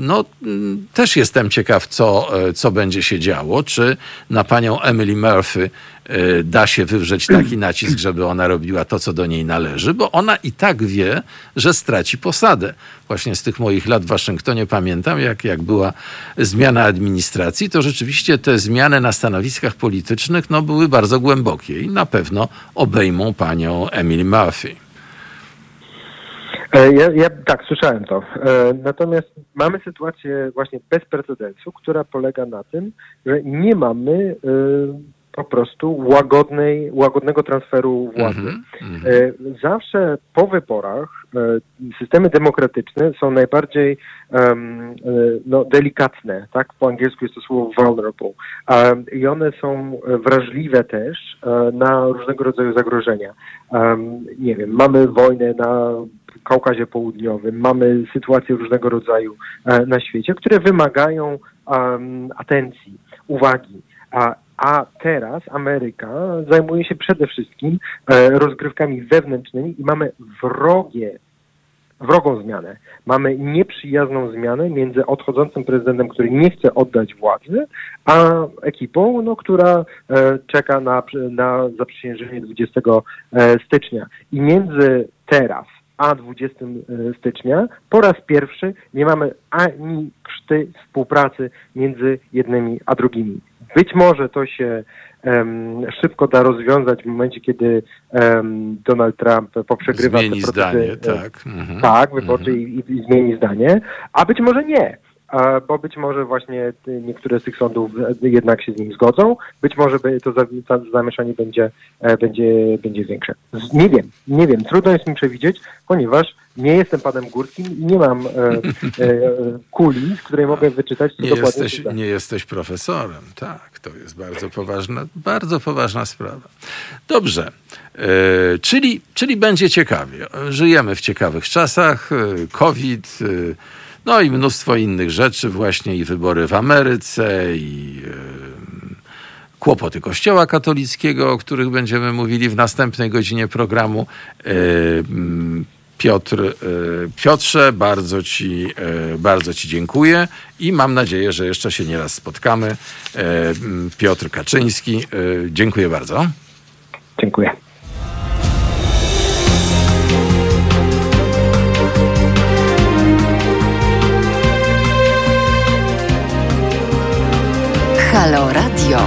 no, mm, też jestem ciekaw, co, e, co będzie się działo. Czy na panią Emily Murphy e, da się wywrzeć taki <clears throat> nacisk, żeby ona robiła to, co do niej należy, bo ona i tak wie, że straci posadę. Właśnie z tych moich lat w Waszyngtonie pamiętam, jak, jak była zmiana administracji, to rzeczywiście te zmiany na stanowiskach politycznych no, były bardzo głębokie i na pewno obejmą panią Emily Murphy. E, Ja, ja tak, słyszałem to. E, Natomiast mamy sytuację właśnie bez precedensu, która polega na tym, że nie mamy e, po prostu łagodnej, łagodnego transferu władzy. Mhm. E, Zawsze po wyborach systemy demokratyczne są najbardziej e, no, delikatne, tak? Po angielsku jest to słowo vulnerable. Em, I one są wrażliwe też e, na różnego rodzaju zagrożenia. Nie wiem, mamy wojnę na Kaukazie Południowym, mamy sytuacje różnego rodzaju e, na świecie, które wymagają atencji, uwagi. A, a teraz Ameryka zajmuje się przede wszystkim e, rozgrywkami wewnętrznymi i mamy wrogie, wrogą zmianę. Mamy nieprzyjazną zmianę między odchodzącym prezydentem, który nie chce oddać władzy, a ekipą, no, która e, czeka na, na zaprzysiężenie 20 e, stycznia. I między teraz a 20 stycznia po raz pierwszy nie mamy ani krzty współpracy między jednymi a drugimi. Być może to się em, szybko da rozwiązać w momencie, kiedy em, Donald Trump poprzegrywa Zmieni te procesy, zdanie, e, tak. Mhm. tak, wyborcze i, i zmieni zdanie, a być może nie. Bo być może właśnie ty- niektóre z tych sądów e, jednak się z nim zgodzą, być może to za- to zamieszanie będzie, e, będzie, będzie większe. Nie wiem, nie wiem, trudno jest mi przewidzieć, ponieważ nie jestem panem Górskim i nie mam e, e, kuli, z której mogę wyczytać, co Nie dokładnie jesteś, nie jesteś profesorem, tak. To jest bardzo poważna, bardzo poważna sprawa. Dobrze, e, czyli, czyli będzie ciekawie. Żyjemy w ciekawych czasach, e, COVID, e, no i mnóstwo innych rzeczy, właśnie i wybory w Ameryce, i e, kłopoty Kościoła katolickiego, o których będziemy mówili w następnej godzinie programu. E, mm, Piotr, e, Piotrze, bardzo ci, bardzo ci dziękuję i mam nadzieję, że jeszcze się nieraz spotkamy. Mm, Piotr Kaczyński, dziękuję bardzo. Dziękuję. Halo Radio.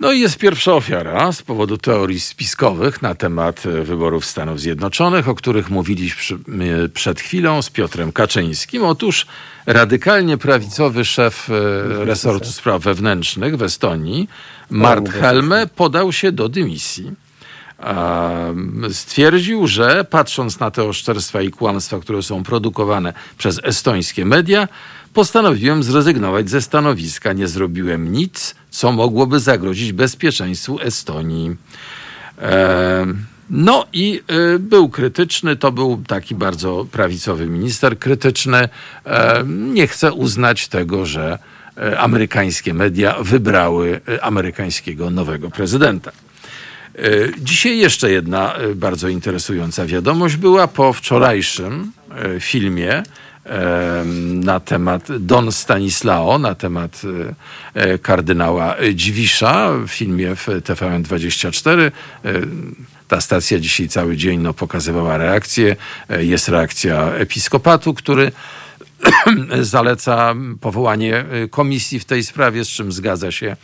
No i jest pierwsza ofiara z powodu teorii spiskowych na temat e, wyborów Stanów Zjednoczonych, o których mówiliśmy przed chwilą z Piotrem Kaczyńskim. Otóż radykalnie prawicowy szef e, resortu spraw wewnętrznych w Estonii, Mart Helme, podał się do dymisji. Stwierdził, że patrząc na te oszczerstwa i kłamstwa, które są produkowane przez estońskie media, postanowiłem zrezygnować ze stanowiska. Nie zrobiłem nic, co mogłoby zagrozić bezpieczeństwu Estonii. No i y, był krytyczny, to był taki bardzo prawicowy minister krytyczny. Nie chce uznać tego, że e, amerykańskie media wybrały e, amerykańskiego nowego prezydenta. E, dzisiaj jeszcze jedna bardzo interesująca wiadomość była po wczorajszym filmie na temat Don Stanislao, na temat e, e, kardynała Dziwisza w filmie w TVN24. E, ta stacja dzisiaj cały dzień no, pokazywała reakcję. Jest reakcja episkopatu, który <clears throat> zaleca powołanie komisji w tej sprawie, z czym zgadza się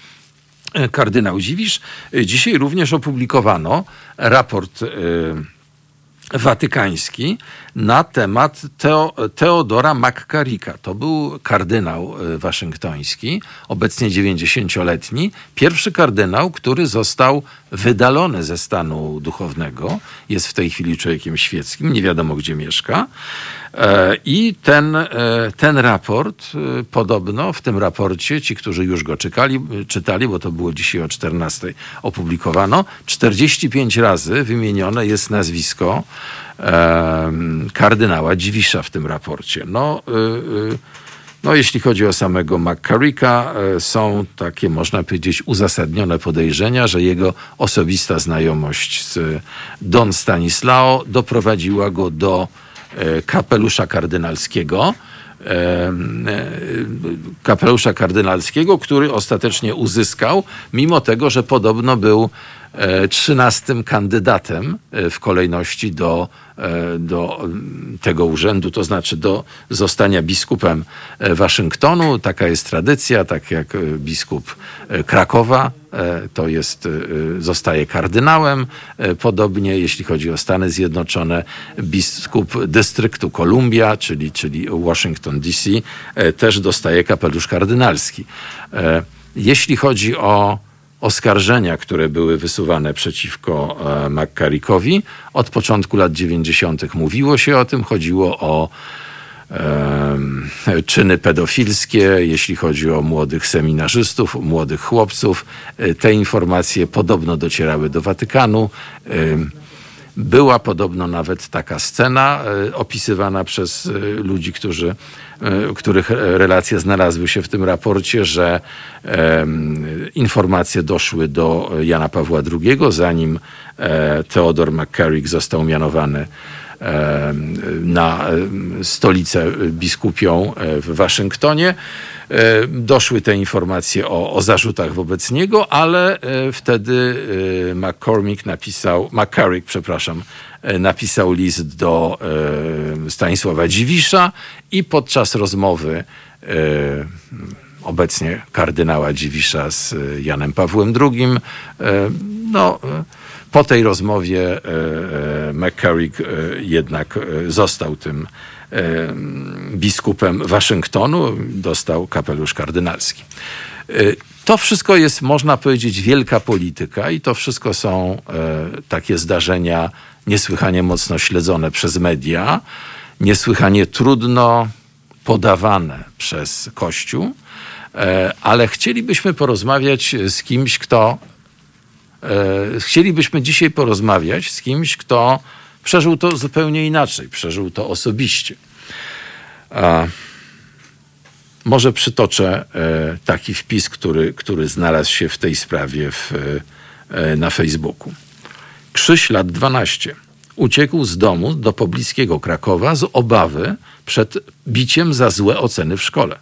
kardynał Dziwisz. Dzisiaj również opublikowano raport watykański na temat Teo, Teodora McCarricka. To był kardynał e, waszyngtoński, obecnie 90-letni. Pierwszy kardynał, który został wydalony ze stanu duchownego. Jest w tej chwili człowiekiem świeckim, nie wiadomo gdzie mieszka. E, I ten, e, ten raport, podobno w tym raporcie, ci, którzy już go czekali, czytali, bo to było dzisiaj o 14 opublikowano, 45 razy wymienione jest nazwisko kardynała Dziwisza w tym raporcie. No, no, jeśli chodzi o samego McCarricka, e, są takie, można powiedzieć, uzasadnione podejrzenia, że jego osobista znajomość z Don Stanislao doprowadziła go do e, kapelusza kardynalskiego. E, kapelusza kardynalskiego, który ostatecznie uzyskał, mimo tego, że podobno był trzynastym kandydatem w kolejności do E, do tego urzędu, to znaczy do zostania biskupem e, Waszyngtonu. Taka jest tradycja, tak jak e, biskup Krakowa to jest, zostaje kardynałem. Podobnie, jeśli chodzi o Stany Zjednoczone, biskup dystryktu Columbia, czyli, czyli Washington DC, też dostaje kapelusz kardynalski. Jeśli chodzi o oskarżenia, które były wysuwane przeciwko e, McCarrickowi. Od początku lat 90. mówiło się o tym, chodziło o e, czyny pedofilskie, jeśli chodzi o młodych seminarzystów, młodych chłopców. E, te informacje podobno docierały do Watykanu. Była podobno nawet taka scena opisywana przez ludzi, którzy E, których relacje znalazły się w tym raporcie, że informacje doszły do Jana Pawła II, zanim e, Theodor McCarrick został mianowany na stolicę biskupią e, w Waszyngtonie. Doszły te informacje o, o zarzutach wobec niego, ale wtedy McCormick napisał, McCarrick, przepraszam, E, napisał list do e, Stanisława Dziwisza i podczas rozmowy e, obecnie kardynała Dziwisza z Janem Pawłem II, no, po tej rozmowie McCarrick jednak został tym biskupem Waszyngtonu, dostał kapelusz kardynalski. To wszystko jest, można powiedzieć, wielka polityka i to wszystko są takie zdarzenia niesłychanie mocno śledzone przez media, niesłychanie trudno podawane przez Kościół, e, ale chcielibyśmy porozmawiać z kimś, kto. E, chcielibyśmy dzisiaj porozmawiać z kimś, kto przeżył to zupełnie inaczej, przeżył to osobiście. Może przytoczę e, taki wpis, który, który znalazł się w tej sprawie w, na Facebooku. Krzyś lat 12. Uciekł z domu do pobliskiego Krakowa z obawy przed biciem za złe oceny w szkole.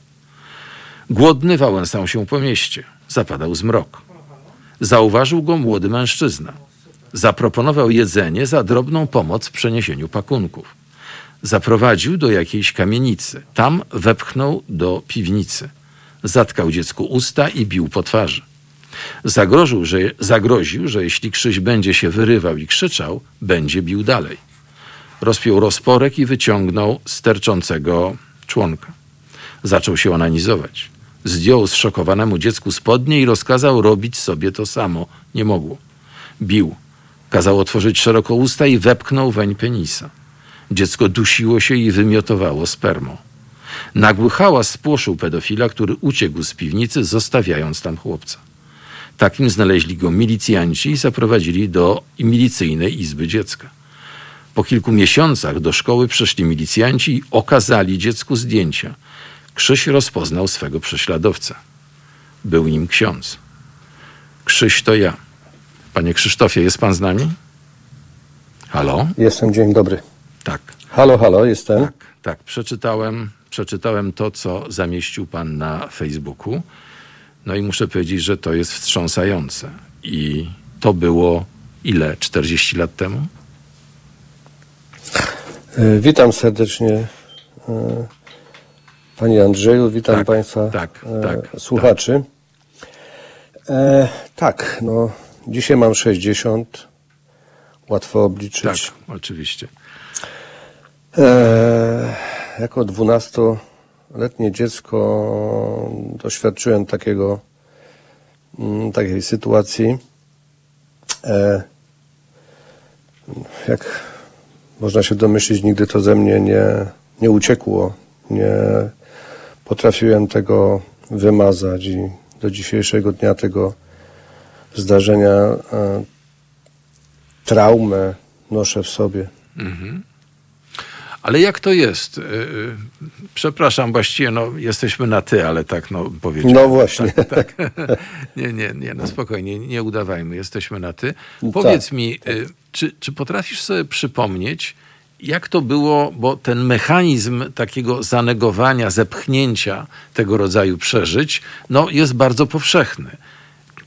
Głodny wałęsał się po mieście. Zapadał zmrok. Zauważył go młody mężczyzna. Zaproponował jedzenie za drobną pomoc w przeniesieniu pakunków. Zaprowadził do jakiejś kamienicy. Tam wepchnął do piwnicy. Zatkał dziecku usta i bił po twarzy. Zagroził że, zagroził, że jeśli Krzyś będzie się wyrywał i krzyczał, będzie bił dalej. Rozpiął rozporek i wyciągnął sterczącego członka. Zaczął się onanizować. Zdjął zszokowanemu dziecku spodnie i rozkazał robić sobie to samo. Nie mogło. Bił. Kazał otworzyć szeroko usta i wepchnął weń penisa. Dziecko dusiło się i wymiotowało spermą. Nagły hałas spłoszył pedofila, który uciekł z piwnicy, zostawiając tam chłopca. Takim znaleźli go milicjanci i zaprowadzili do milicyjnej izby dziecka. Po kilku miesiącach do szkoły przyszli milicjanci i okazali dziecku zdjęcia. Krzyś rozpoznał swego prześladowcę. Był nim ksiądz. Krzyś to ja. Panie Krzysztofie, jest pan z nami? Halo? Jestem, dzień dobry. Tak, Halo, halo, jestem. tak, tak. Przeczytałem, przeczytałem to, co zamieścił pan na Facebooku. No i muszę powiedzieć, że to jest wstrząsające. I to było ile? 40 lat temu? E, Witam serdecznie e, Panie Andrzeju, witam Tak, Państwa tak, e, tak, słuchaczy. E, tak, no dzisiaj mam 60, łatwo obliczyć. Tak, oczywiście. E, jako dwunastoletnie dziecko doświadczyłem takiego, mm, takiej sytuacji. E, jak można się domyślić, nigdy to ze mnie nie, nie uciekło. Nie potrafiłem tego wymazać i do dzisiejszego dnia tego zdarzenia e, traumę noszę w sobie. Ale jak to jest? Yy, yy, Przepraszam, właściwie no, jesteśmy na ty, ale tak no, powiedziałem. No właśnie. Tak, tak. <laughs> Nie, nie, nie, no spokojnie, nie udawajmy, jesteśmy na ty. Tak, Powiedz mi, yy, czy, czy potrafisz sobie przypomnieć, jak to było, bo ten mechanizm takiego zanegowania, zepchnięcia tego rodzaju przeżyć, no, jest bardzo powszechny.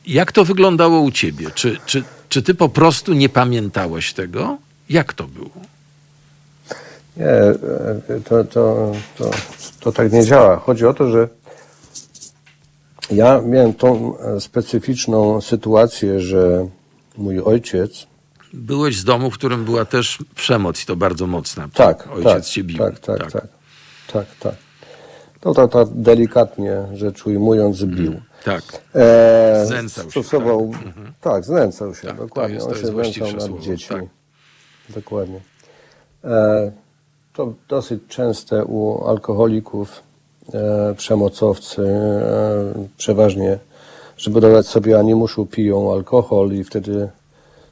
Jak to wyglądało u ciebie? Czy, czy, czy ty po prostu nie pamiętałeś tego? Jak to było? Nie, e, to, to, to, to tak nie działa. Chodzi o to, że ja miałem tą e, specyficzną sytuację, że mój ojciec, Byłeś z domu, w którym była też przemoc i to bardzo mocna. tak, Ojciec tak, cię bił. tak, tak, tak, tak, tak. To tak tak delikatnie rzecz ujmując bił. Tak. E, Znęcał się, stosował, tak, znęcał się, Tak, to dokładnie. jest- to On się znęcał nad dziećmi. tak. Dokładnie. E, to dosyć częste u alkoholików, e, przemocowcy, e, przeważnie, żeby dodać sobie animuszu, piją alkohol i wtedy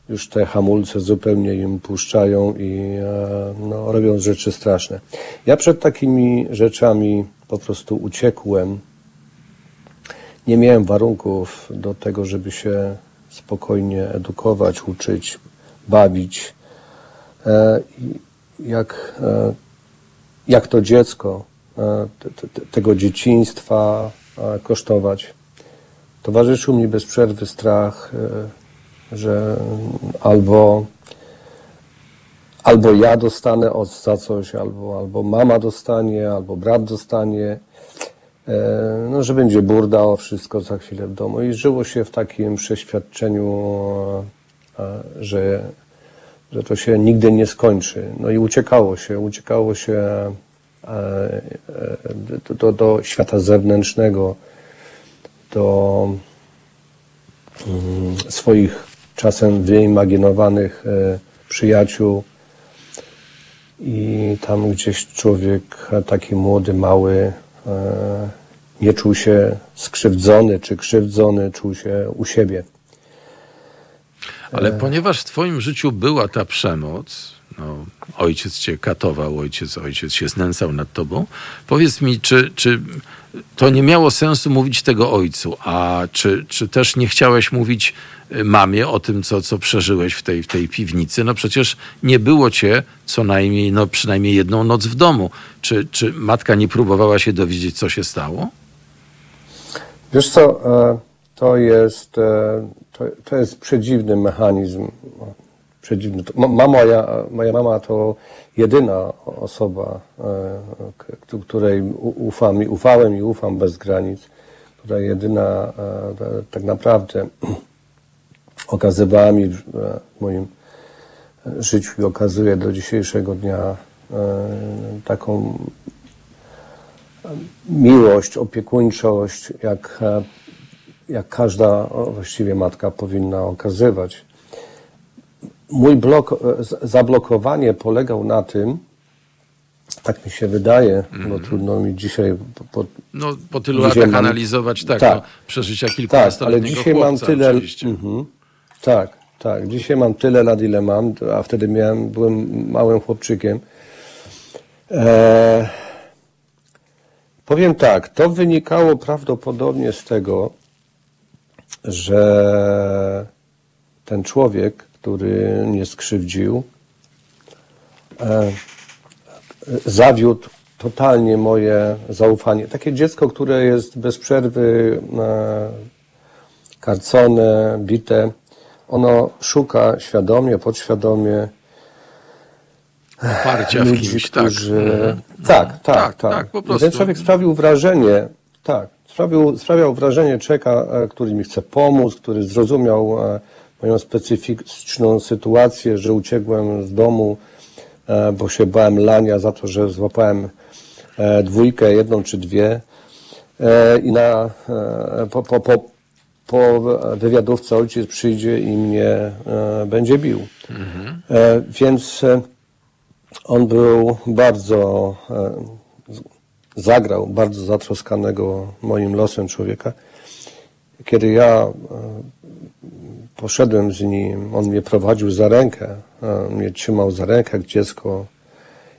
już te hamulce zupełnie im puszczają i e, no, robią rzeczy straszne. Ja przed takimi rzeczami po prostu uciekłem. Nie miałem warunków do tego, żeby się spokojnie edukować, uczyć, bawić. E, jak, e, jak to dziecko e, te, te, tego dzieciństwa kosztować. Towarzyszył mi bez przerwy strach, że albo, albo ja dostanę od, za coś, albo, albo mama dostanie, albo brat dostanie. E, No, że będzie burda o wszystko za chwilę w domu. I żyło się w takim przeświadczeniu, e, że że to się nigdy nie skończy. No i uciekało się, uciekało się e, do, do, do świata zewnętrznego, do mm, swoich czasem wyimaginowanych przyjaciół. I tam gdzieś człowiek taki młody, mały e, nie czuł się skrzywdzony czy krzywdzony, czuł się u siebie. Ale ponieważ w twoim życiu była ta przemoc, no, ojciec cię katował, ojciec, ojciec się znęcał nad tobą, powiedz mi, czy, czy to nie miało sensu mówić tego ojcu, a czy, czy też nie chciałeś mówić y, mamie o tym, co, co przeżyłeś w tej, w tej piwnicy? No przecież nie było cię co najmniej, no przynajmniej jedną noc w domu. Czy, czy matka nie próbowała się dowiedzieć, co się stało? Wiesz co, e, to jest, e, to, to jest przedziwny mechanizm. Przedziwny. To- ma- ma Moja, mama to jedyna osoba, e, której ufam i ufałem i ufam bez granic, która jedyna e, tak naprawdę <clears throat> okazywała mi w e, moim życiu i okazuje do dzisiejszego dnia taką miłość, opiekuńczość, jak, jak każda właściwie matka powinna okazywać. Mój blok, e, zablokowanie polegał na tym, tak mi się wydaje, bo trudno mi dzisiaj po, No, po tylu latach mam- analizować tak, tak. No, przeżycia tak, ale kilkunastoletniego dzisiaj mam chłopca, tyle. oczywiście. Mhm, tak, tak. Dzisiaj mam tyle lat, ile mam, a wtedy miałem, byłem małym chłopczykiem. E, powiem tak, to wynikało prawdopodobnie z tego, że ten człowiek, który mnie skrzywdził, e, zawiódł totalnie moje zaufanie. Takie dziecko, które jest bez przerwy e, karcone, bite, ono szuka świadomie, podświadomie Oparcia w ludzi, kimś, tak. którzy... Tak, tak, tak, Tak, tak, po I prostu. Ten człowiek sprawił wrażenie, tak, sprawił, sprawiał wrażenie człowieka, e, który mi chce pomóc, który zrozumiał moją specyficzną sytuację, że uciekłem z domu, e, bo się bałem lania za to, że złapałem e, dwójkę, jedną czy dwie e, i na, po, po, po, po wywiadówce ojciec przyjdzie i mnie będzie bił. E, Więc on był bardzo, zagrał bardzo zatroskanego moim losem człowieka. Kiedy ja poszedłem z nim, on mnie prowadził za rękę, mnie trzymał za rękę jak dziecko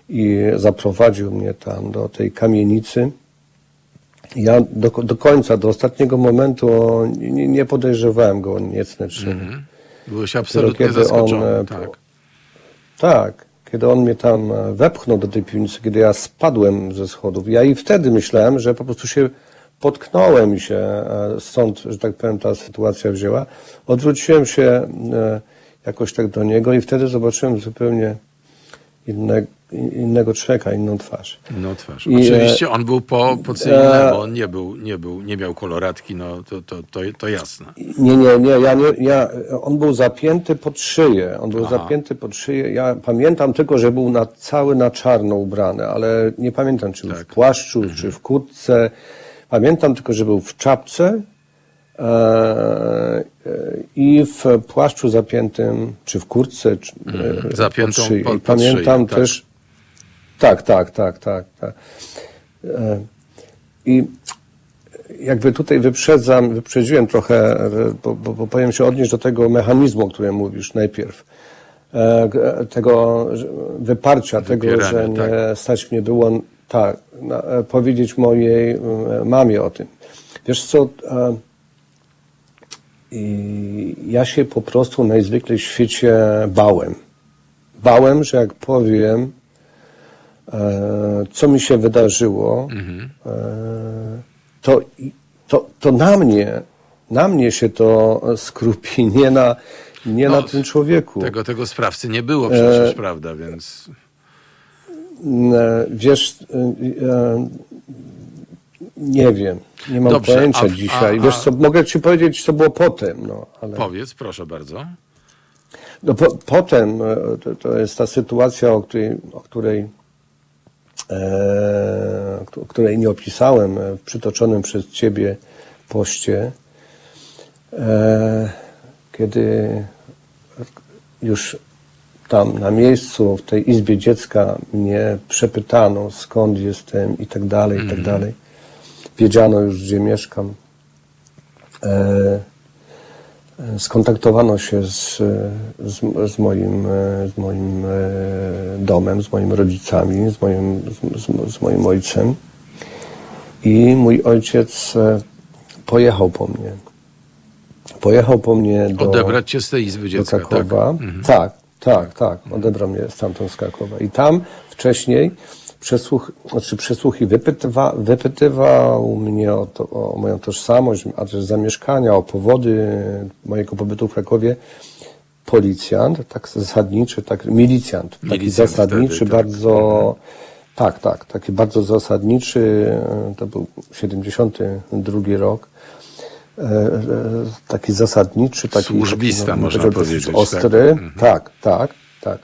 i zaprowadził mnie tam do tej kamienicy. Ja do, do końca, do ostatniego momentu nie, nie podejrzewałem go o niecne czyny. Byłeś absolutnie kiedy on, zaskoczony. e, tak. po- Tak, kiedy on mnie tam e, wepchnął do tej piwnicy, kiedy ja spadłem ze schodów, ja i wtedy myślałem, że po prostu się potknąłem się e, stąd, że tak powiem, ta sytuacja wzięła. Odwróciłem się e, jakoś tak do niego i wtedy zobaczyłem zupełnie inne, innego człowieka, inną twarz. No twarz. I, Oczywiście on był po, po cywilnemu, e, on nie był, nie był, nie miał koloratki, no to, to, to, to jasne. Nie, nie, nie, ja nie, ja, on był zapięty pod szyję, on był Aha. zapięty pod szyję, ja pamiętam tylko, że był na, cały na czarno ubrany, ale nie pamiętam, czy był Tak. w płaszczu, czy w kurtce, pamiętam tylko, że był w czapce e, e, i w płaszczu zapiętym, czy w kurtce, czy, e, zapiętą pod pod- I pod szyję, pamiętam tak. też, tak, tak, tak, tak, tak. I jakby tutaj wyprzedzam, wyprzedziłem trochę, bo, bo, bo powiem się odnieść do tego mechanizmu, o którym mówisz najpierw. Tego wyparcia, tego, że nie tak. stać mnie było tak, na, e, powiedzieć mojej e, mamie o tym. Wiesz co, e, i ja się po prostu najzwyklej w świecie bałem. Bałem, że jak powiem, co mi się wydarzyło, e, to, to, to na mnie, na mnie się to skrupi, nie na, nie No, na tym człowieku. Tego, tego sprawcy nie było przecież, E, prawda, więc Wiesz, e, e, nie wiem, nie mam Dobrze, pojęcia a dzisiaj. a- Wiesz a- co, mogę ci powiedzieć, co było potem, no, ale... powiedz, proszę bardzo. No po, potem e, to, to jest ta sytuacja, o której, o której, e, o której nie opisałem e, w przytoczonym przez ciebie poście, e, kiedy już tam na miejscu, w tej izbie dziecka mnie przepytano skąd jestem i tak dalej, i tak dalej. Wiedziano już, gdzie mieszkam. E, skontaktowano się z, z, z, moim, e, z moim e, domem, z moimi rodzicami, z moim, z, z, moim ojcem. I mój ojciec e, pojechał po mnie. Pojechał po mnie do, Odebrać cię z tej izby do dziecka, tak? Krakowa. Tak, tak, tak. Odebrał mnie stamtąd z Krakowa. I tam wcześniej przesłuch, znaczy przesłuch i wypytywa, wypytywał mnie o, to, o moją tożsamość, adres zamieszkania, o powody mojego pobytu w Krakowie. Policjant, tak zasadniczy, tak, milicjant, taki Milicjant zasadniczy, wtedy, tak. bardzo Tak, tak, taki bardzo zasadniczy, e, to był 72 rok, taki zasadniczy, taki Służbista, taki, można powiedzieć, tak. Ostry, tak, tak, tak.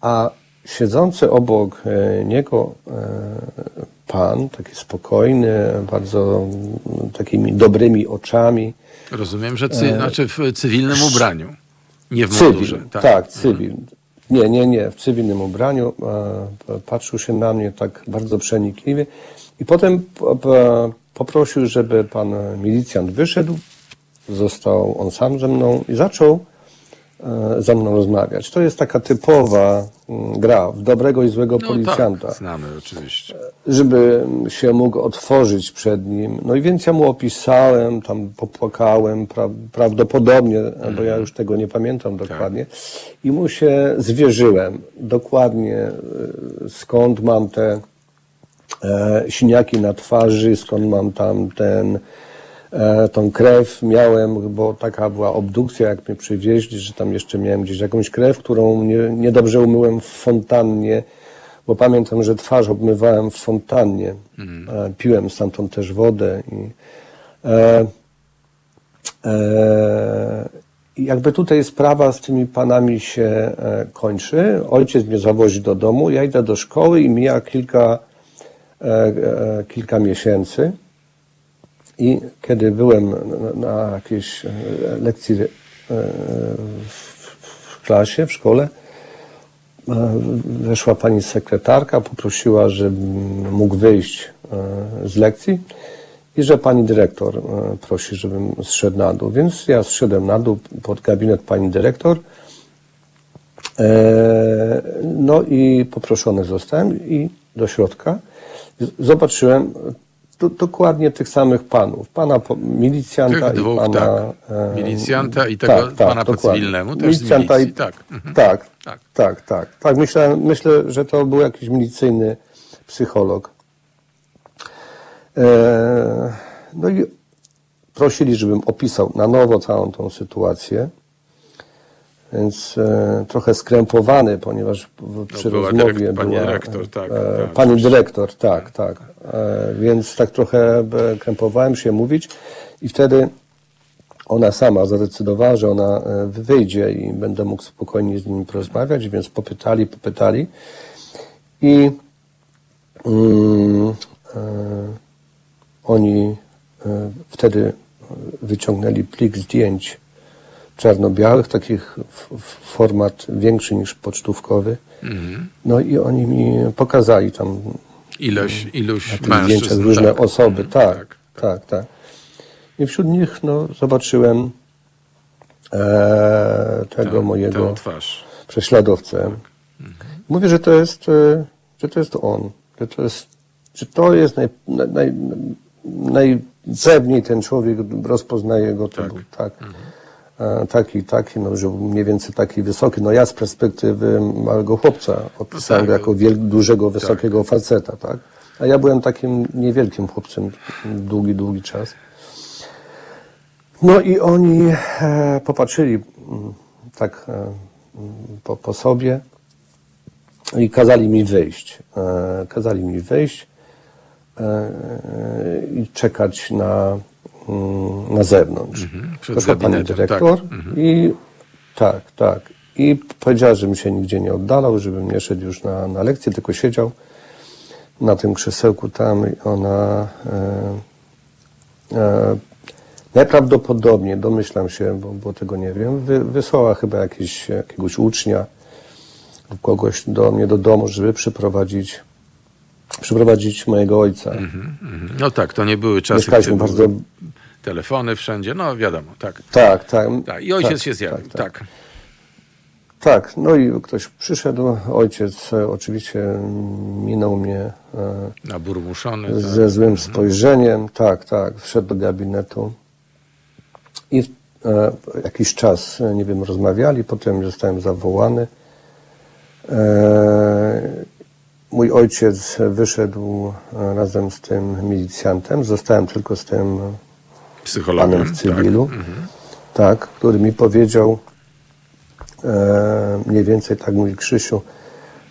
A siedzący obok e, niego e, pan, taki spokojny, bardzo takimi dobrymi oczami, Rozumiem, że cy, znaczy w cywilnym ubraniu. Nie w Cywil, mundurze. tak, cywil. Nie, nie, nie, w cywilnym ubraniu. e, Patrzył się na mnie tak bardzo przenikliwie i potem po- po- poprosił, żeby pan milicjant wyszedł. Został on sam ze mną i zaczął e, ze mną rozmawiać. To jest taka typowa mm, gra w dobrego i złego No policjanta tak, znamy oczywiście. żeby się mógł otworzyć przed nim. No i więc ja mu opisałem, tam popłakałem, pra, prawdopodobnie, bo ja już tego nie pamiętam dokładnie, i mu się zwierzyłem dokładnie, y, skąd mam te e, siniaki na twarzy, skąd mam tam ten, e, tą krew miałem, bo taka była obdukcja, jak mnie przywieźli, że tam jeszcze miałem gdzieś jakąś krew, którą nie, niedobrze umyłem w fontannie, bo pamiętam, że twarz obmywałem w fontannie. E, piłem stamtąd też wodę i e, e, jakby tutaj sprawa z tymi panami się e, kończy. Ojciec mnie zawozi do domu, ja idę do szkoły i mija kilka, kilka miesięcy. I kiedy byłem na, jakiejś e, lekcji e, w, klasie, w szkole, e, weszła pani sekretarka, poprosiła, żebym mógł wyjść e, z lekcji i że pani dyrektor e, prosi, żebym zszedł na dół. Więc ja zszedłem na dół pod gabinet pani dyrektor. E, No i poproszony zostałem i do środka zobaczyłem do, dokładnie tych samych panów. Pana po, milicjanta Tych dwóch, i pana... tak. e, Milicjanta i tego pana po dokładnie. cywilnemu, też Milicjanta milicji, i, tak. Mhm. tak, Tak. tak, tak, tak. Myślę, myślę, że to był jakiś milicyjny psycholog. E, no i prosili, żebym opisał na nowo całą tą sytuację. Więc e, trochę skrępowany, ponieważ w, przy No, rozmowie dyrekt- pani była dyrektor, tak, e, tak, pani dyrektor, tak, tak. E, więc tak trochę e, krępowałem się mówić i wtedy ona sama zadecydowała, że ona e, wyjdzie i będę mógł spokojnie z nimi porozmawiać, więc popytali, popytali i mm, e, oni wtedy wyciągnęli plik zdjęć czarno-białych, takich format większy niż pocztówkowy. No i oni mi pokazali tam Ilość, ilość na zdjęciach różne tak. osoby, tak, tak, tak, tak, I wśród nich no, zobaczyłem e, tego Tę- mojego twarz. prześladowcę. Mówię, że to jest, e, że to jest on, że to jest, że to jest naj, naj, naj, najpewniej ten człowiek rozpoznaje go, Tak. był tak. E, Taki, taki, no, że mniej więcej taki wysoki. No ja z perspektywy małego chłopca opisałem tak. jako wiel, dużego, wysokiego faceta, tak? A ja byłem takim niewielkim chłopcem długi, długi czas. No i oni e, popatrzyli mm, tak e, mm, po, po sobie i kazali mi wyjść. E, kazali mi wyjść e, e, i czekać na, na zewnątrz. przed Doszła pani gabinetem, dyrektor tak. i tak, tak. I powiedziała, żebym się nigdzie nie oddalał, żebym nie szedł już na, na lekcję, tylko siedział na tym krzesełku tam i ona e, e, najprawdopodobniej, domyślam się, bo, bo tego nie wiem, wy, wysłała chyba jakiś, jakiegoś ucznia lub kogoś do mnie do domu, żeby przyprowadzić, przyprowadzić mojego ojca. Mhm. No tak, to nie były czasy, Mieszkaliśmy bardzo... telefony wszędzie, no wiadomo, tak. Tak, tak. tak. I ojciec tak, się zjawił, tak, tak. tak. Tak, no i ktoś przyszedł, ojciec oczywiście minął mnie e, Naburmuszony. Tak. ze złym spojrzeniem, tak, tak, wszedł do gabinetu i w, e, jakiś czas, e, nie wiem, rozmawiali, potem zostałem zawołany. E, mój ojciec wyszedł razem z tym milicjantem, zostałem tylko z tym. Panem w cywilu, Tak. Mhm. tak, który mi powiedział e, mniej więcej tak mówi Krzysiu,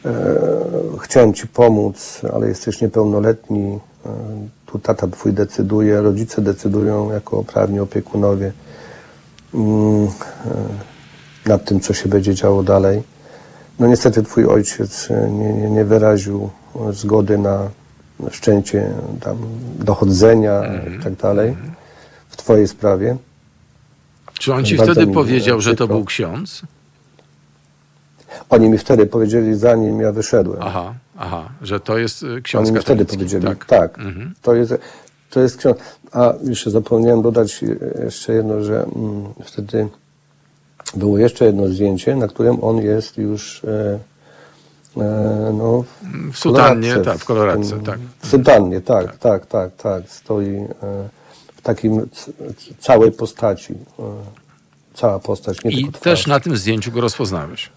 e, chciałem ci pomóc, ale jesteś niepełnoletni, e, tu tata twój decyduje, rodzice decydują jako prawni opiekunowie mm, e, nad tym, co się będzie działo dalej. No niestety twój ojciec nie, nie, nie wyraził zgody na wszczęcie tam dochodzenia i tak dalej w twojej sprawie. Czy on ci Bardzo wtedy powiedział, że to był ksiądz? Oni mi wtedy powiedzieli, zanim ja wyszedłem. Aha, aha, że to jest y, ksiądz Oni mi wtedy powiedzieli, Tak. tak, Mhm. to, jest, to jest ksiądz. A jeszcze zapomniałem dodać e, jeszcze jedno, że mm, wtedy było jeszcze jedno zdjęcie, na którym on jest już e, e, no, W sutannie, koloradce, tak, w koloradce, tak. W sutannie, tak, tak, tak, tak. Stoi e, w takim całej postaci. E, cała postać, nie I tylko twarz. też na tym zdjęciu go rozpoznałeś.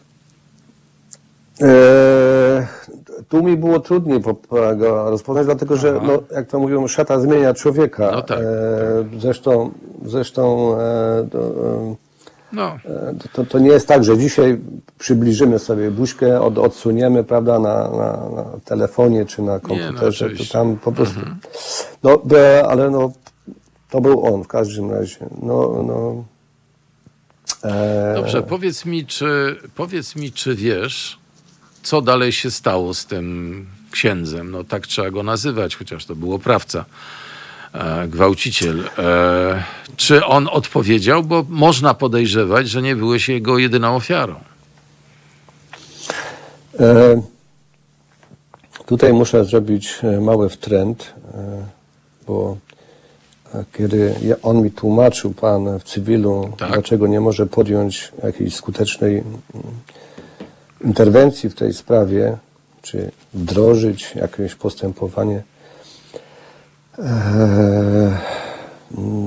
E, tu mi było trudniej go rozpoznać, dlatego że, Aha. no, jak to mówią, szata zmienia człowieka. No tak, E, Zresztą, zresztą e, to, e, No, to, to nie jest tak, że dzisiaj przybliżymy sobie buźkę, od, odsuniemy, prawda, na, na, na telefonie czy na komputerze, to oczywiście. tam po prostu. No, be- ale no, to był on w każdym razie. No, no, e, dobrze, powiedz mi, czy, powiedz mi, czy wiesz, co dalej się stało z tym księdzem? No tak trzeba go nazywać, chociaż to był oprawca, e, gwałciciel. E, czy on odpowiedział? Bo można podejrzewać, że nie byłeś jego jedyną ofiarą. E, Tutaj muszę zrobić e, mały wtręt, bo kiedy on mi tłumaczył, pan w cywilu, Tak. dlaczego nie może podjąć jakiejś skutecznej interwencji w tej sprawie, czy wdrożyć jakieś postępowanie, e,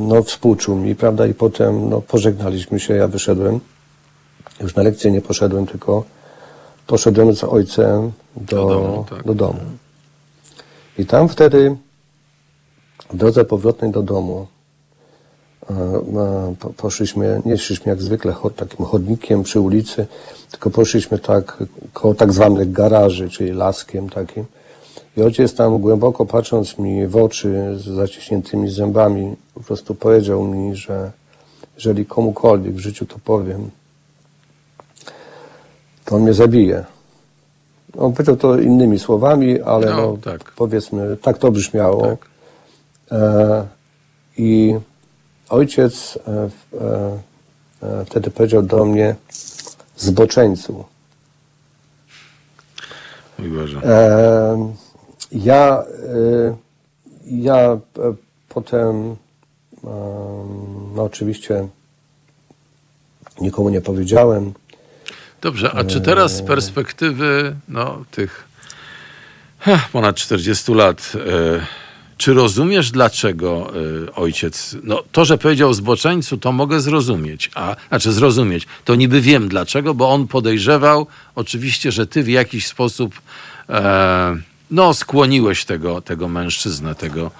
no współczuł mi, prawda, i potem no, pożegnaliśmy się, ja wyszedłem. Już na lekcję nie poszedłem, tylko poszedłem z ojcem do, Do domu, tak. do domu. I tam wtedy, w drodze powrotnej do domu, e, po- poszliśmy, nie szliśmy jak zwykle takim chodnikiem przy ulicy, tylko poszliśmy tak koło tak zwanych garaży, czyli laskiem takim. I ojciec tam głęboko patrząc mi w oczy z zaciśniętymi zębami, po prostu powiedział mi, że jeżeli komukolwiek w życiu to powiem, to on mnie zabije. On powiedział to innymi słowami, ale No, no, tak. powiedzmy, tak to brzmiało. Tak. E, I ojciec e, e, wtedy powiedział do mnie, zboczeńcu. Mój Boże. Ja, ja potem, no oczywiście, nikomu nie powiedziałem. Dobrze, a czy teraz z perspektywy no, tych ponad 40 lat, czy rozumiesz, dlaczego e, ojciec, no to, że powiedział zboczeńcu, to mogę zrozumieć, a znaczy zrozumieć, to niby wiem dlaczego, bo on podejrzewał oczywiście, że ty w jakiś sposób e, no, skłoniłeś tego, tego mężczyznę, tego,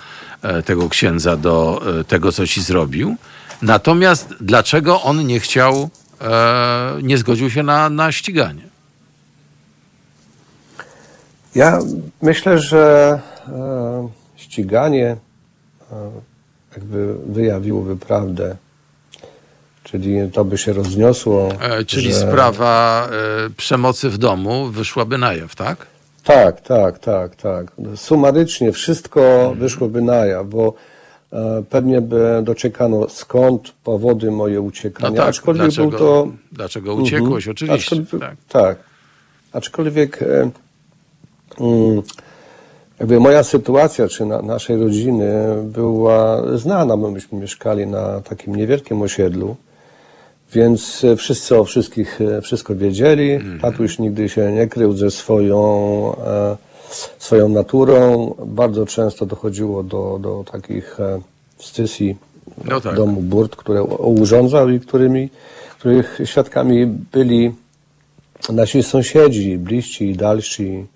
e, tego księdza do e, tego, co ci zrobił. Natomiast dlaczego on nie chciał, e, nie zgodził się na, na ściganie? Ja myślę, że e, ściganie jakby wyjawiłoby prawdę, czyli to by się rozniosło. E, czyli że- sprawa e, przemocy w domu wyszłaby na jaw, tak? Tak, tak, tak, tak. Sumarycznie wszystko wyszłoby na jaw, bo e, pewnie by doczekano skąd powody moje uciekania. No tak, Aczkolwiek dlaczego, był to. dlaczego uciekłeś, Mhm. oczywiście. Aczkolwiek, Tak. tak. Aczkolwiek e, mm, jakby moja sytuacja, czy na, naszej rodziny była znana, bo myśmy mieszkali na takim niewielkim osiedlu, więc e, wszyscy o wszystkich e, wszystko wiedzieli. Mhm. Tatuś nigdy się nie krył ze swoją, e, swoją naturą. Bardzo często dochodziło do, do takich e, scysji No tak. domu Burt, które urządzał i którymi, których świadkami byli nasi sąsiedzi, bliżsi i dalsi.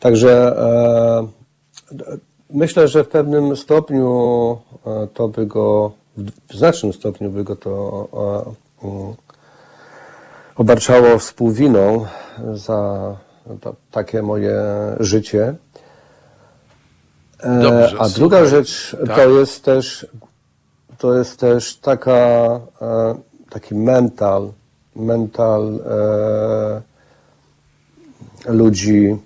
Także e, myślę, że w pewnym stopniu e, to by go, w znacznym stopniu by go to e, mm, obarczało współwiną za, ta, takie moje życie. Dobrze, A druga rzecz Tak. to jest też to jest też taka taki mental mental ludzi,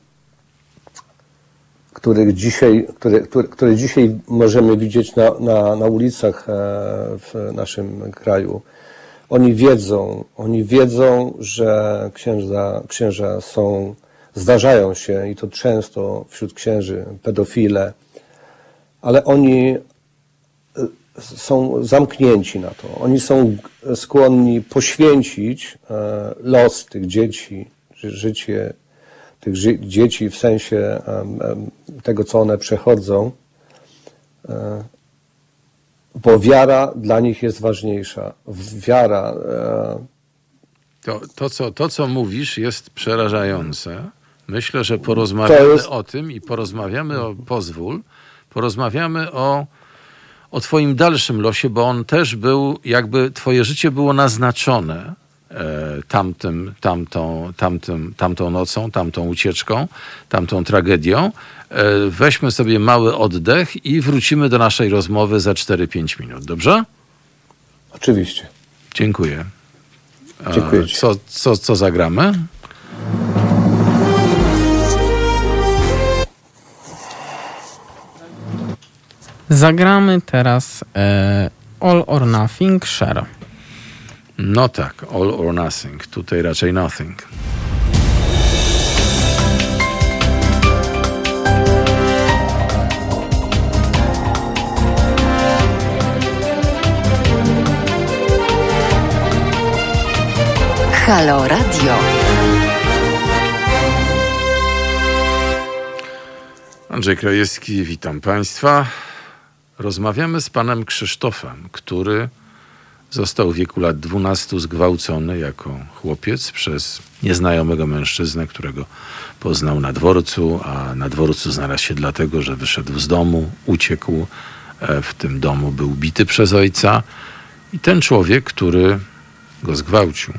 których dzisiaj, które, które, które dzisiaj możemy widzieć na, na, na ulicach e, w naszym kraju. Oni wiedzą, oni wiedzą, że księża, księża są, zdarzają się i to często wśród księży pedofile, ale oni e, są zamknięci na to. Oni są skłonni poświęcić e, los tych dzieci, ży- życie tych dzieci w sensie tego, co one przechodzą, e, bo wiara dla nich jest ważniejsza. Wiara, e, To, to, co, to, co mówisz, jest przerażające. Myślę, że porozmawiamy jest- o tym i porozmawiamy o, pozwól, porozmawiamy o, o Twoim dalszym losie, bo on też był, jakby Twoje życie było naznaczone tamtym, tamtą, tamtym, tamtą nocą, tamtą ucieczką, tamtą tragedią. E, weźmy sobie mały oddech i wrócimy do naszej rozmowy za 4-5 minut, dobrze? oczywiście. Dziękuję. E, Dziękuję ci. Co, co, co zagramy? Zagramy teraz e, All or Nothing Share. No tak, all or nothing. Tutaj raczej nothing. Halo Radio. Andrzej Krajewski, witam Państwa. Rozmawiamy z panem Krzysztofem, który został w wieku lat 12 zgwałcony jako chłopiec przez nieznajomego mężczyznę, którego poznał na dworcu, a na dworcu znalazł się dlatego, że wyszedł z domu, uciekł. E, W tym domu był bity przez ojca i ten człowiek, który go zgwałcił,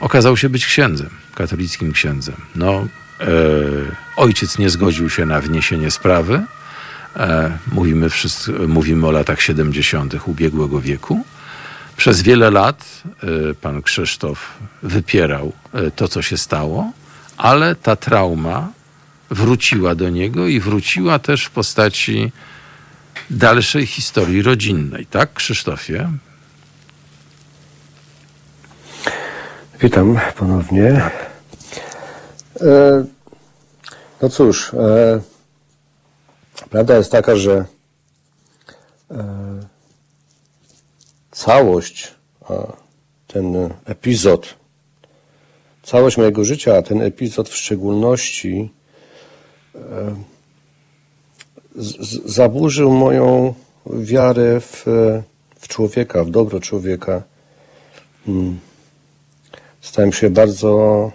okazał się być księdzem, katolickim księdzem. No, e, ojciec nie zgodził się na wniesienie sprawy. E, mówimy, wszyscy, mówimy o latach 70. ubiegłego wieku. Przez wiele lat e, pan Krzysztof wypierał e, to, co się stało, ale ta trauma wróciła do niego i wróciła też w postaci dalszej historii rodzinnej. Tak, Krzysztofie? Witam ponownie. E, no cóż, e, prawda jest taka, że e, całość, ten epizod, całość mojego życia, a ten epizod w szczególności e, zaburzył moją wiarę w, w człowieka, w dobro człowieka. Mm. Stałem się bardzo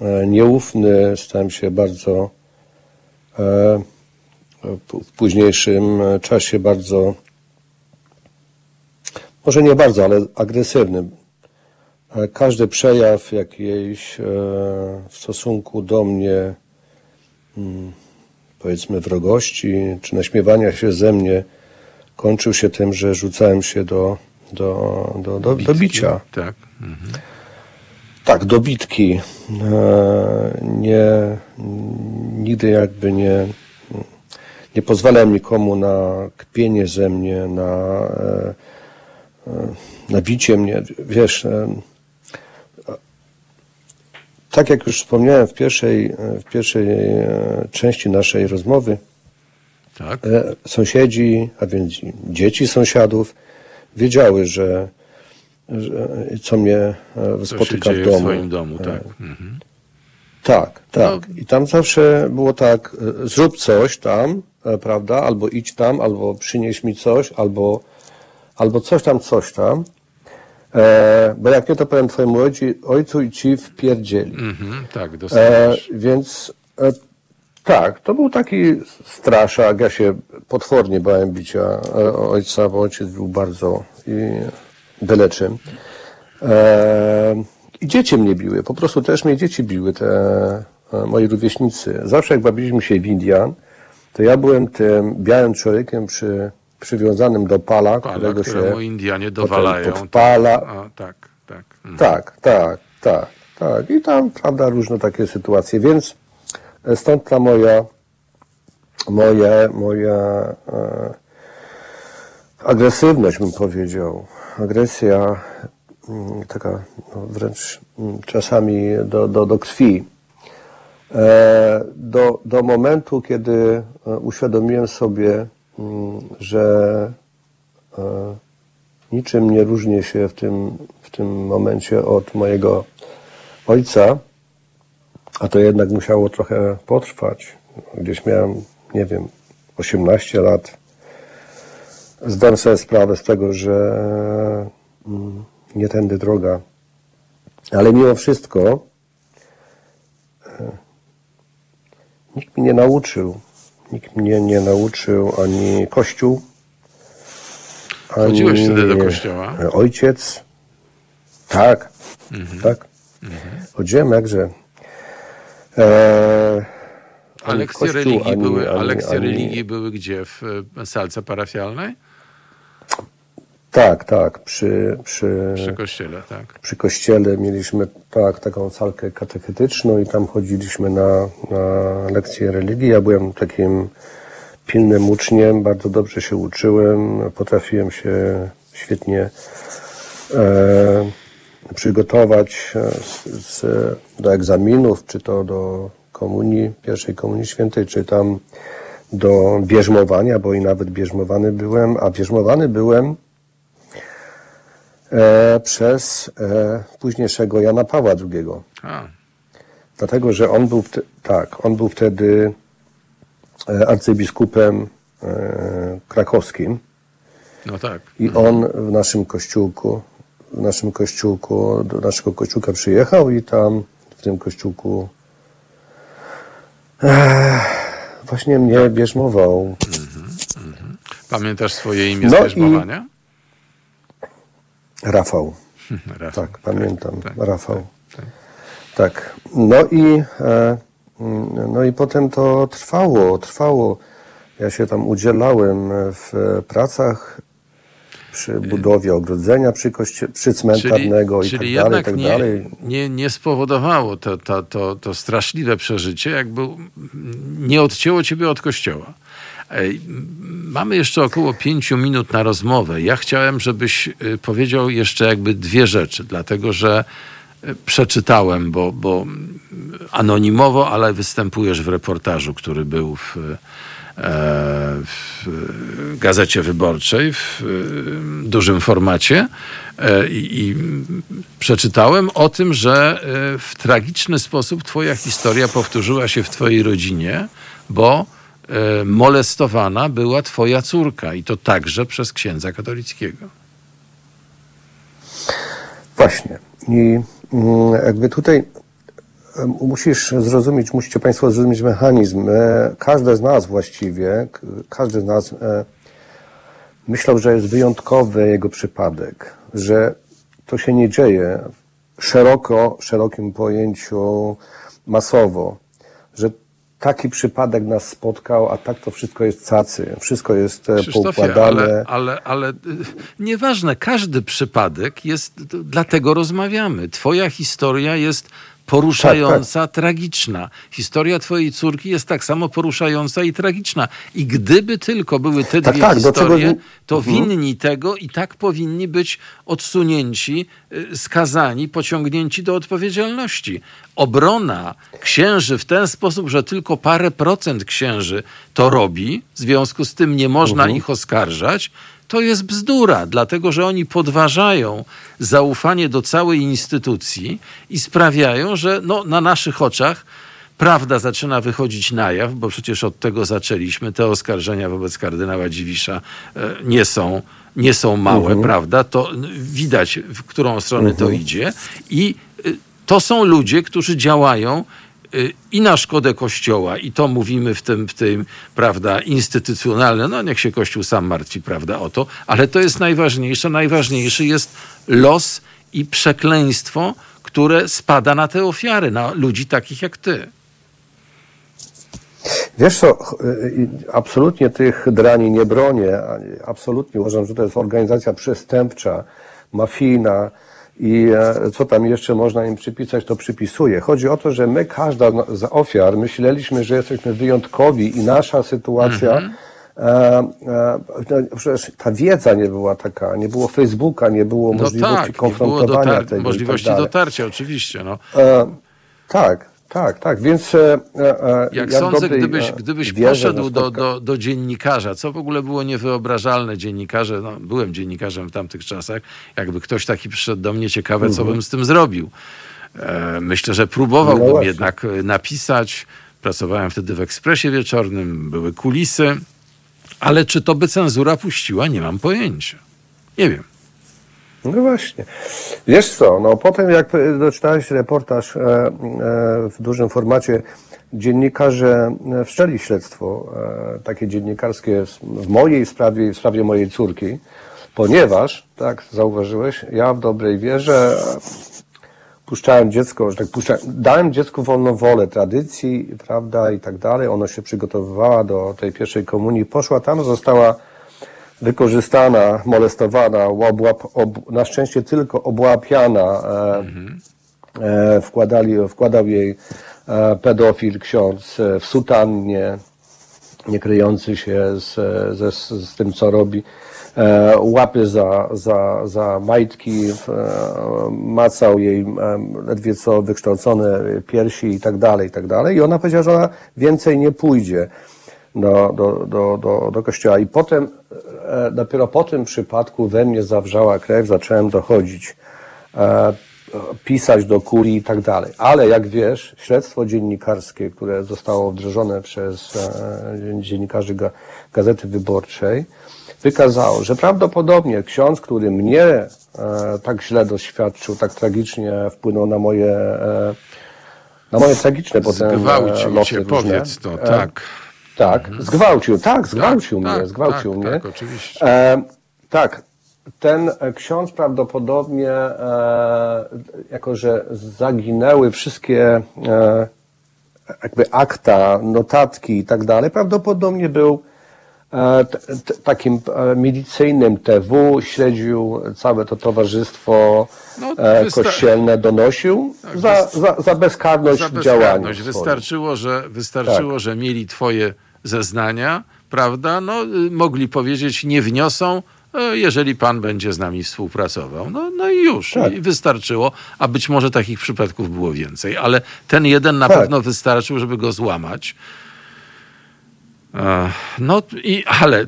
e, nieufny, stałem się bardzo e, w późniejszym czasie bardzo, może nie bardzo, ale agresywny. E, Każdy przejaw jakiejś e, w stosunku do mnie, mm, powiedzmy wrogości czy naśmiewania się ze mnie, kończył się tym, że rzucałem się do, do, do, do, do bicia. Tak. Mhm. Tak, dobitki. E, Nie, nigdy jakby nie, nie pozwalałem nikomu na kpienie ze mnie, na, e, e, na bicie mnie. Wiesz, e, tak jak już wspomniałem w pierwszej, w pierwszej e, części naszej rozmowy, Tak. e, sąsiedzi, a więc dzieci sąsiadów, wiedziały, że, że co mnie e, Co spotyka dzieje w w domu. swoim domu, tak. Mhm. Tak, tak. No. I tam zawsze było tak, e, zrób coś tam, e, prawda, albo idź tam, albo przynieś mi coś, albo, albo coś tam, coś tam. E, bo jak nie, to powiem twojemu ojcu, ojcu i ci wpierdzieli. Mhm, tak, E, dostajesz. więc e, tak, to był taki straszak. Ja się potwornie bałem bicia e, ojca, bo ojciec był bardzo i byle czym. E, I dzieci mnie biły, po prostu też mnie dzieci biły, te e, moi rówieśnicy, zawsze jak bawiliśmy się w Indian, to ja byłem tym białym człowiekiem przy, przywiązanym do pala, Pana, którego się Indianie dowalają. podpala. A, tak, tak. Mhm. Tak, tak, tak, tak. I tam, prawda, różne takie sytuacje, więc e, stąd ta moja, moje, moja e, agresywność, bym powiedział. Agresja mm, taka no, wręcz mm, czasami do, do, do krwi. E, do, do momentu, kiedy e, uświadomiłem sobie, że e, niczym nie różnię się w tym, w tym momencie od mojego ojca, a to jednak musiało trochę potrwać. Gdzieś miałem, nie wiem, 18 lat. Zdam sobie sprawę z tego, że mm, nie tędy droga. Ale mimo wszystko e, nikt mnie nie nauczył. Nikt mnie nie nauczył ani Kościół, Chodziłeś ani wtedy do kościoła? Ojciec. Tak, tak. Chodziłem jakże. E, A lekcje, Kościół, religii, ani- były, a ani- lekcje ani- religii były gdzie? W e, salce parafialnej? Tak, tak. Przy, przy, Przy kościele, tak. przy kościele mieliśmy tak, taką salkę katechetyczną i tam chodziliśmy na, na lekcje religii. Ja byłem takim pilnym uczniem, bardzo dobrze się uczyłem, potrafiłem się świetnie e, przygotować e, z, z, do egzaminów, czy to do komunii, pierwszej komunii świętej, czy tam do bierzmowania, bo i nawet bierzmowany byłem, a bierzmowany byłem e, przez e, późniejszego Jana Pawła II. A, Dlatego, że on był, tak, on był wtedy e, arcybiskupem e, krakowskim no tak. i on w naszym kościółku, w naszym kościółku, do naszego kościółka przyjechał i tam w tym kościółku e, właśnie mnie bierzmował. Pamiętasz swoje imię No z bierzmowania? Rafał. <laughs> Rafał. Tak, pamiętam. tak, Rafał. Tak. No i, e, mm, no i potem to trwało, trwało. Ja się tam udzielałem w pracach przy budowie ogrodzenia przy, koście, przy cmentarnego i czyli tak dalej, tak nie, dalej. nie, nie spowodowało to, to, to, to straszliwe przeżycie, jakby nie odcięło ciebie od kościoła. Mamy jeszcze około pięciu minut na rozmowę. Ja chciałem, żebyś y, powiedział jeszcze jakby dwie rzeczy, dlatego że y, przeczytałem, bo, bo anonimowo, ale występujesz w reportażu, który był w, e, w Gazecie Wyborczej w dużym formacie E, i, przeczytałem o tym, że w tragiczny sposób twoja historia powtórzyła się w twojej rodzinie, bo molestowana była twoja córka i to także przez księdza katolickiego. Właśnie. I mm, jakby tutaj e, musisz zrozumieć, musicie Państwo zrozumieć mechanizm. E, Każdy z nas właściwie, każdy z nas e, myślał, że jest wyjątkowy jego przypadek, że to się nie dzieje szeroko, w szerokim pojęciu masowo, że taki przypadek nas spotkał, a tak to wszystko jest cacy, wszystko jest e, poukładane. ale, ale, ale y, nieważne, każdy przypadek jest, dlatego rozmawiamy. Twoja historia jest poruszająca, tragiczna. Historia twojej córki jest tak samo poruszająca i tragiczna. I gdyby tylko były te Tak, dwie tak, czego historie, wi- to Mhm. winni tego i tak powinni być odsunięci, y, skazani, pociągnięci do odpowiedzialności. Obrona księży w ten sposób, że tylko parę procent księży to robi, w związku z tym nie można Mhm. ich oskarżać, to jest bzdura, dlatego że oni podważają zaufanie do całej instytucji i sprawiają, że no, na naszych oczach prawda zaczyna wychodzić na jaw, bo przecież od tego zaczęliśmy. Te oskarżenia wobec kardynała Dziwisza e, nie są, nie są małe, prawda? To widać, w którą stronę to idzie. I y, to są ludzie, którzy działają i na szkodę Kościoła, i to mówimy w tym, w tym, prawda, instytucjonalne, no niech się Kościół sam martwi, prawda, o to, ale to jest najważniejsze. Najważniejszy jest los i przekleństwo, które spada na te ofiary, na ludzi takich jak ty. Wiesz co, y, y, absolutnie tych drani nie bronię, absolutnie uważam, że to jest organizacja przestępcza, mafijna i e, co tam jeszcze można im przypisać, to przypisuje. Chodzi o to, że my, każda z ofiar, myśleliśmy, że jesteśmy wyjątkowi i nasza sytuacja Mhm. E, e, no, przecież ta wiedza nie była taka, nie było Facebooka, nie było No możliwości tak, nie było konfrontowania dotar- tego. i możliwości tak dotarcia, oczywiście. No. E, tak, tak, tak, więc e, e, Jak ja sądzę, gdybyś, e, gdybyś poszedł do, do, do dziennikarza, co w ogóle było niewyobrażalne dziennikarze, no, byłem dziennikarzem w tamtych czasach, jakby ktoś taki przyszedł do mnie, ciekawe, Mhm. co bym z tym zrobił. E, myślę, że próbowałbym No jednak e, napisać, pracowałem wtedy w Ekspresie Wieczornym, były kulisy, ale czy to by cenzura puściła, nie mam pojęcia. Nie wiem. No właśnie. Wiesz co, no potem jak doczytałeś reportaż e, e, w dużym formacie, dziennikarze e, wszczęli śledztwo, takie dziennikarskie w, mojej sprawie w sprawie mojej córki, ponieważ, tak zauważyłeś, ja w dobrej wierze puszczałem dziecko, że tak puszczałem, dałem dziecku wolną wolę tradycji, prawda, i tak dalej. Ono się przygotowywała do tej pierwszej komunii, poszła tam, została wykorzystana, molestowana, obłap, ob, na szczęście tylko obłapiana. E, e, wkładali, wkładał jej e, pedofil ksiądz e, w sutannie, nie kryjący się z, ze, z tym, co robi. E, łapy za, za, za majtki, e, macał jej e, ledwie co wykształcone piersi i tak dalej, i tak dalej. I ona powiedziała, że ona więcej nie pójdzie do, do, do, do, do kościoła. I potem, e, dopiero po tym przypadku we mnie zawrzała krew, zacząłem dochodzić, e, pisać do kurii i tak dalej. Ale jak wiesz, śledztwo dziennikarskie, które zostało wdrożone przez e, dziennikarzy ga, Gazety Wyborczej, wykazało, że prawdopodobnie ksiądz, który mnie e, tak źle doświadczył, tak tragicznie wpłynął na moje, e, na moje tragiczne potem e, Zgwałcił losy cię, różne. powiedz to, E, tak. tak, zgwałcił, tak, zgwałcił tak, mnie, tak, zgwałcił tak, mnie. tak, oczywiście. E, tak, ten e, ksiądz prawdopodobnie, e, jako że zaginęły wszystkie e, jakby akta, notatki i tak dalej, prawdopodobnie był e, t, t, takim e, milicyjnym TW, śledził całe to towarzystwo No, wysta- kościelne, donosił za, za, za bezkarność Za bezkarność. swoim. Wystarczyło, że, wystarczyło Tak. że mieli twoje zeznania, prawda? No, y, mogli powiedzieć, nie wniosą, e, jeżeli pan będzie z nami współpracował. No, no i już. Tak. I wystarczyło, a być może takich przypadków było więcej, ale ten jeden na Tak. pewno wystarczył, żeby go złamać. No i, ale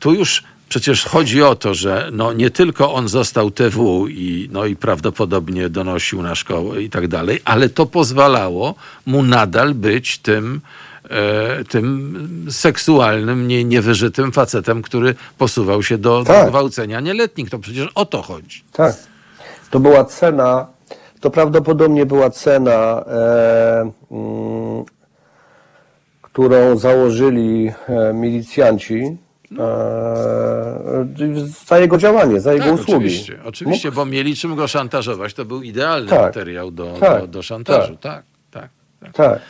tu, już przecież chodzi o to, że no nie tylko on został TW i, no i prawdopodobnie donosił na szkołę i tak dalej, ale to pozwalało mu nadal być tym, tym seksualnym, nie, niewyżytym facetem, który posuwał się do, do Tak. gwałcenia nieletnich. To przecież o to chodzi. Tak. To była cena, to prawdopodobnie była cena, e, mm, którą założyli e, milicjanci e, za jego działanie, za jego Tak, usługi. oczywiście, oczywiście, bo mieli czym go szantażować. To był idealny Tak. materiał do, Tak. do, do szantażu. Tak, tak. tak.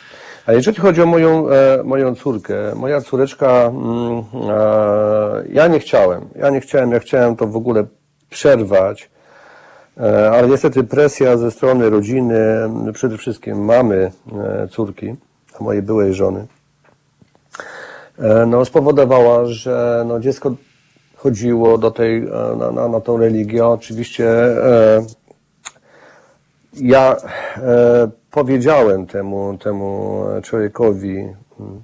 A jeżeli chodzi o moją, e, moją córkę, moja córeczka, mm, e, ja nie chciałem, ja nie chciałem, ja chciałem to w ogóle przerwać, e, ale niestety presja ze strony rodziny, przede wszystkim mamy córki, mojej byłej żony, no, spowodowała, że no, dziecko chodziło do tej, na, na, na tą religię. Oczywiście ja e, powiedziałem temu, temu człowiekowi, mm,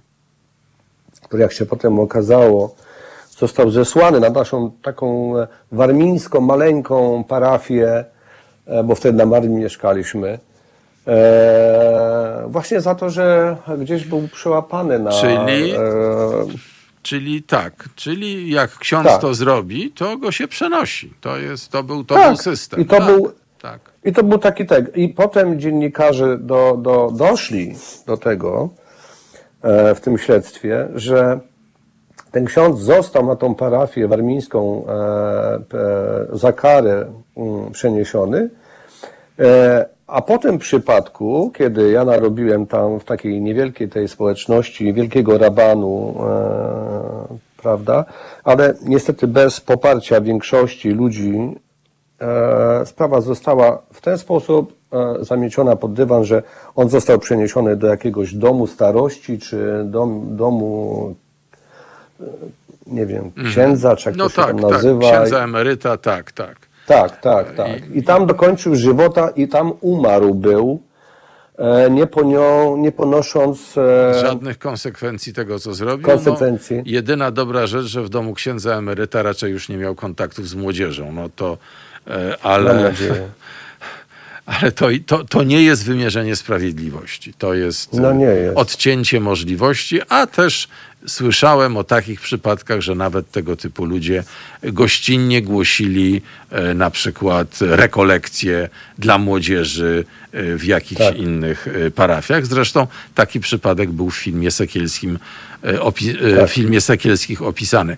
który jak się potem okazało, został zesłany na naszą taką e, warmińską, maleńką parafię, e, bo wtedy na Warmii mieszkaliśmy. E, właśnie za to, że gdzieś był przyłapany na. Czyli? E, Czyli tak, czyli jak ksiądz Tak. to zrobi, to go się przenosi. To, jest, to, był, to Tak. był system. I to tak, był- Tak. I to był taki tak. I potem dziennikarze do, do, doszli do tego e, w tym śledztwie, że ten ksiądz został na tą parafię warmińską e, e, za karę mm, przeniesiony, e, a po tym przypadku, kiedy ja narobiłem tam w takiej niewielkiej tej społeczności, wielkiego rabanu, e, prawda, ale niestety bez poparcia większości ludzi, sprawa została w ten sposób e, zamieciona pod dywan, że on został przeniesiony do jakiegoś domu starości, czy dom, domu, e, nie wiem, księdza, czy jak No to się tak, tam tak. nazywa. Księdza emeryta, tak, tak. Tak, tak, tak. I tam dokończył żywota i tam umarł był, e, nie, ponio, nie ponosząc e, Żadnych konsekwencji tego, co zrobił. Konsekwencji. No, jedyna dobra rzecz, że w domu księdza emeryta raczej już nie miał kontaktów z młodzieżą. No to, e, ale, nadzieję. <laughs> ale to, to, to nie jest wymierzenie sprawiedliwości. To jest No jest. odcięcie możliwości, a też słyszałem o takich przypadkach, że nawet tego typu ludzie gościnnie głosili e, na przykład rekolekcje dla młodzieży e, w jakichś Tak. innych e, parafiach. Zresztą taki przypadek był w filmie sekielskim, opi- Tak. w filmie sekielskich opisany.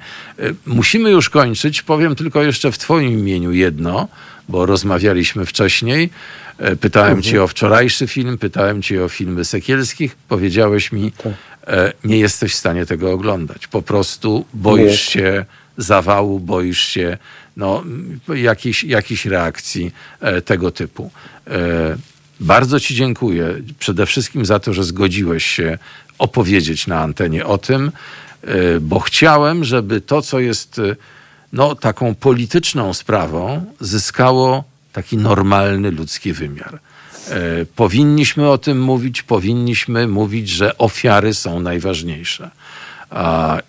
Musimy już kończyć. Powiem tylko jeszcze w twoim imieniu jedno, bo rozmawialiśmy wcześniej. Pytałem cię o wczorajszy film, pytałem cię o filmy sekielskich. Powiedziałeś mi, e, nie jesteś w stanie tego oglądać. Po prostu boisz się zawału, boisz się no, jakiejś, jakiejś reakcji e, tego typu. E, bardzo Ci dziękuję przede wszystkim za to, że zgodziłeś się opowiedzieć na antenie o tym, e, bo chciałem, żeby to, co jest e, no, taką polityczną sprawą, zyskało taki normalny ludzki wymiar. E, Powinniśmy o tym mówić, powinniśmy mówić, że ofiary są najważniejsze.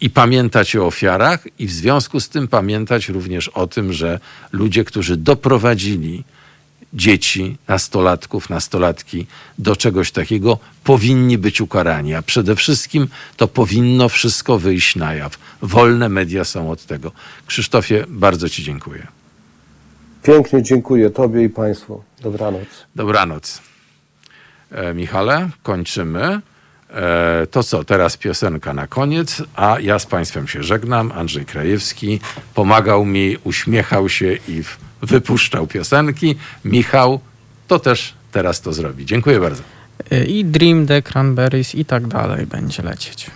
I pamiętać o ofiarach, i w związku z tym pamiętać również o tym, że ludzie, którzy doprowadzili dzieci, nastolatków, nastolatki do czegoś takiego, powinni być ukarani. A przede wszystkim to powinno wszystko wyjść na jaw. Wolne media są od tego. Krzysztofie, bardzo Ci dziękuję. Pięknie dziękuję Tobie i Państwu. Dobranoc. Dobranoc. E, Michale, kończymy. E, to co, teraz piosenka na koniec, a ja z Państwem się żegnam. Andrzej Krajewski pomagał mi, uśmiechał się i w- wypuszczał piosenki. Michał to też teraz to zrobi. Dziękuję bardzo. Y, I Dream, The Cranberries i tak dalej będzie lecieć.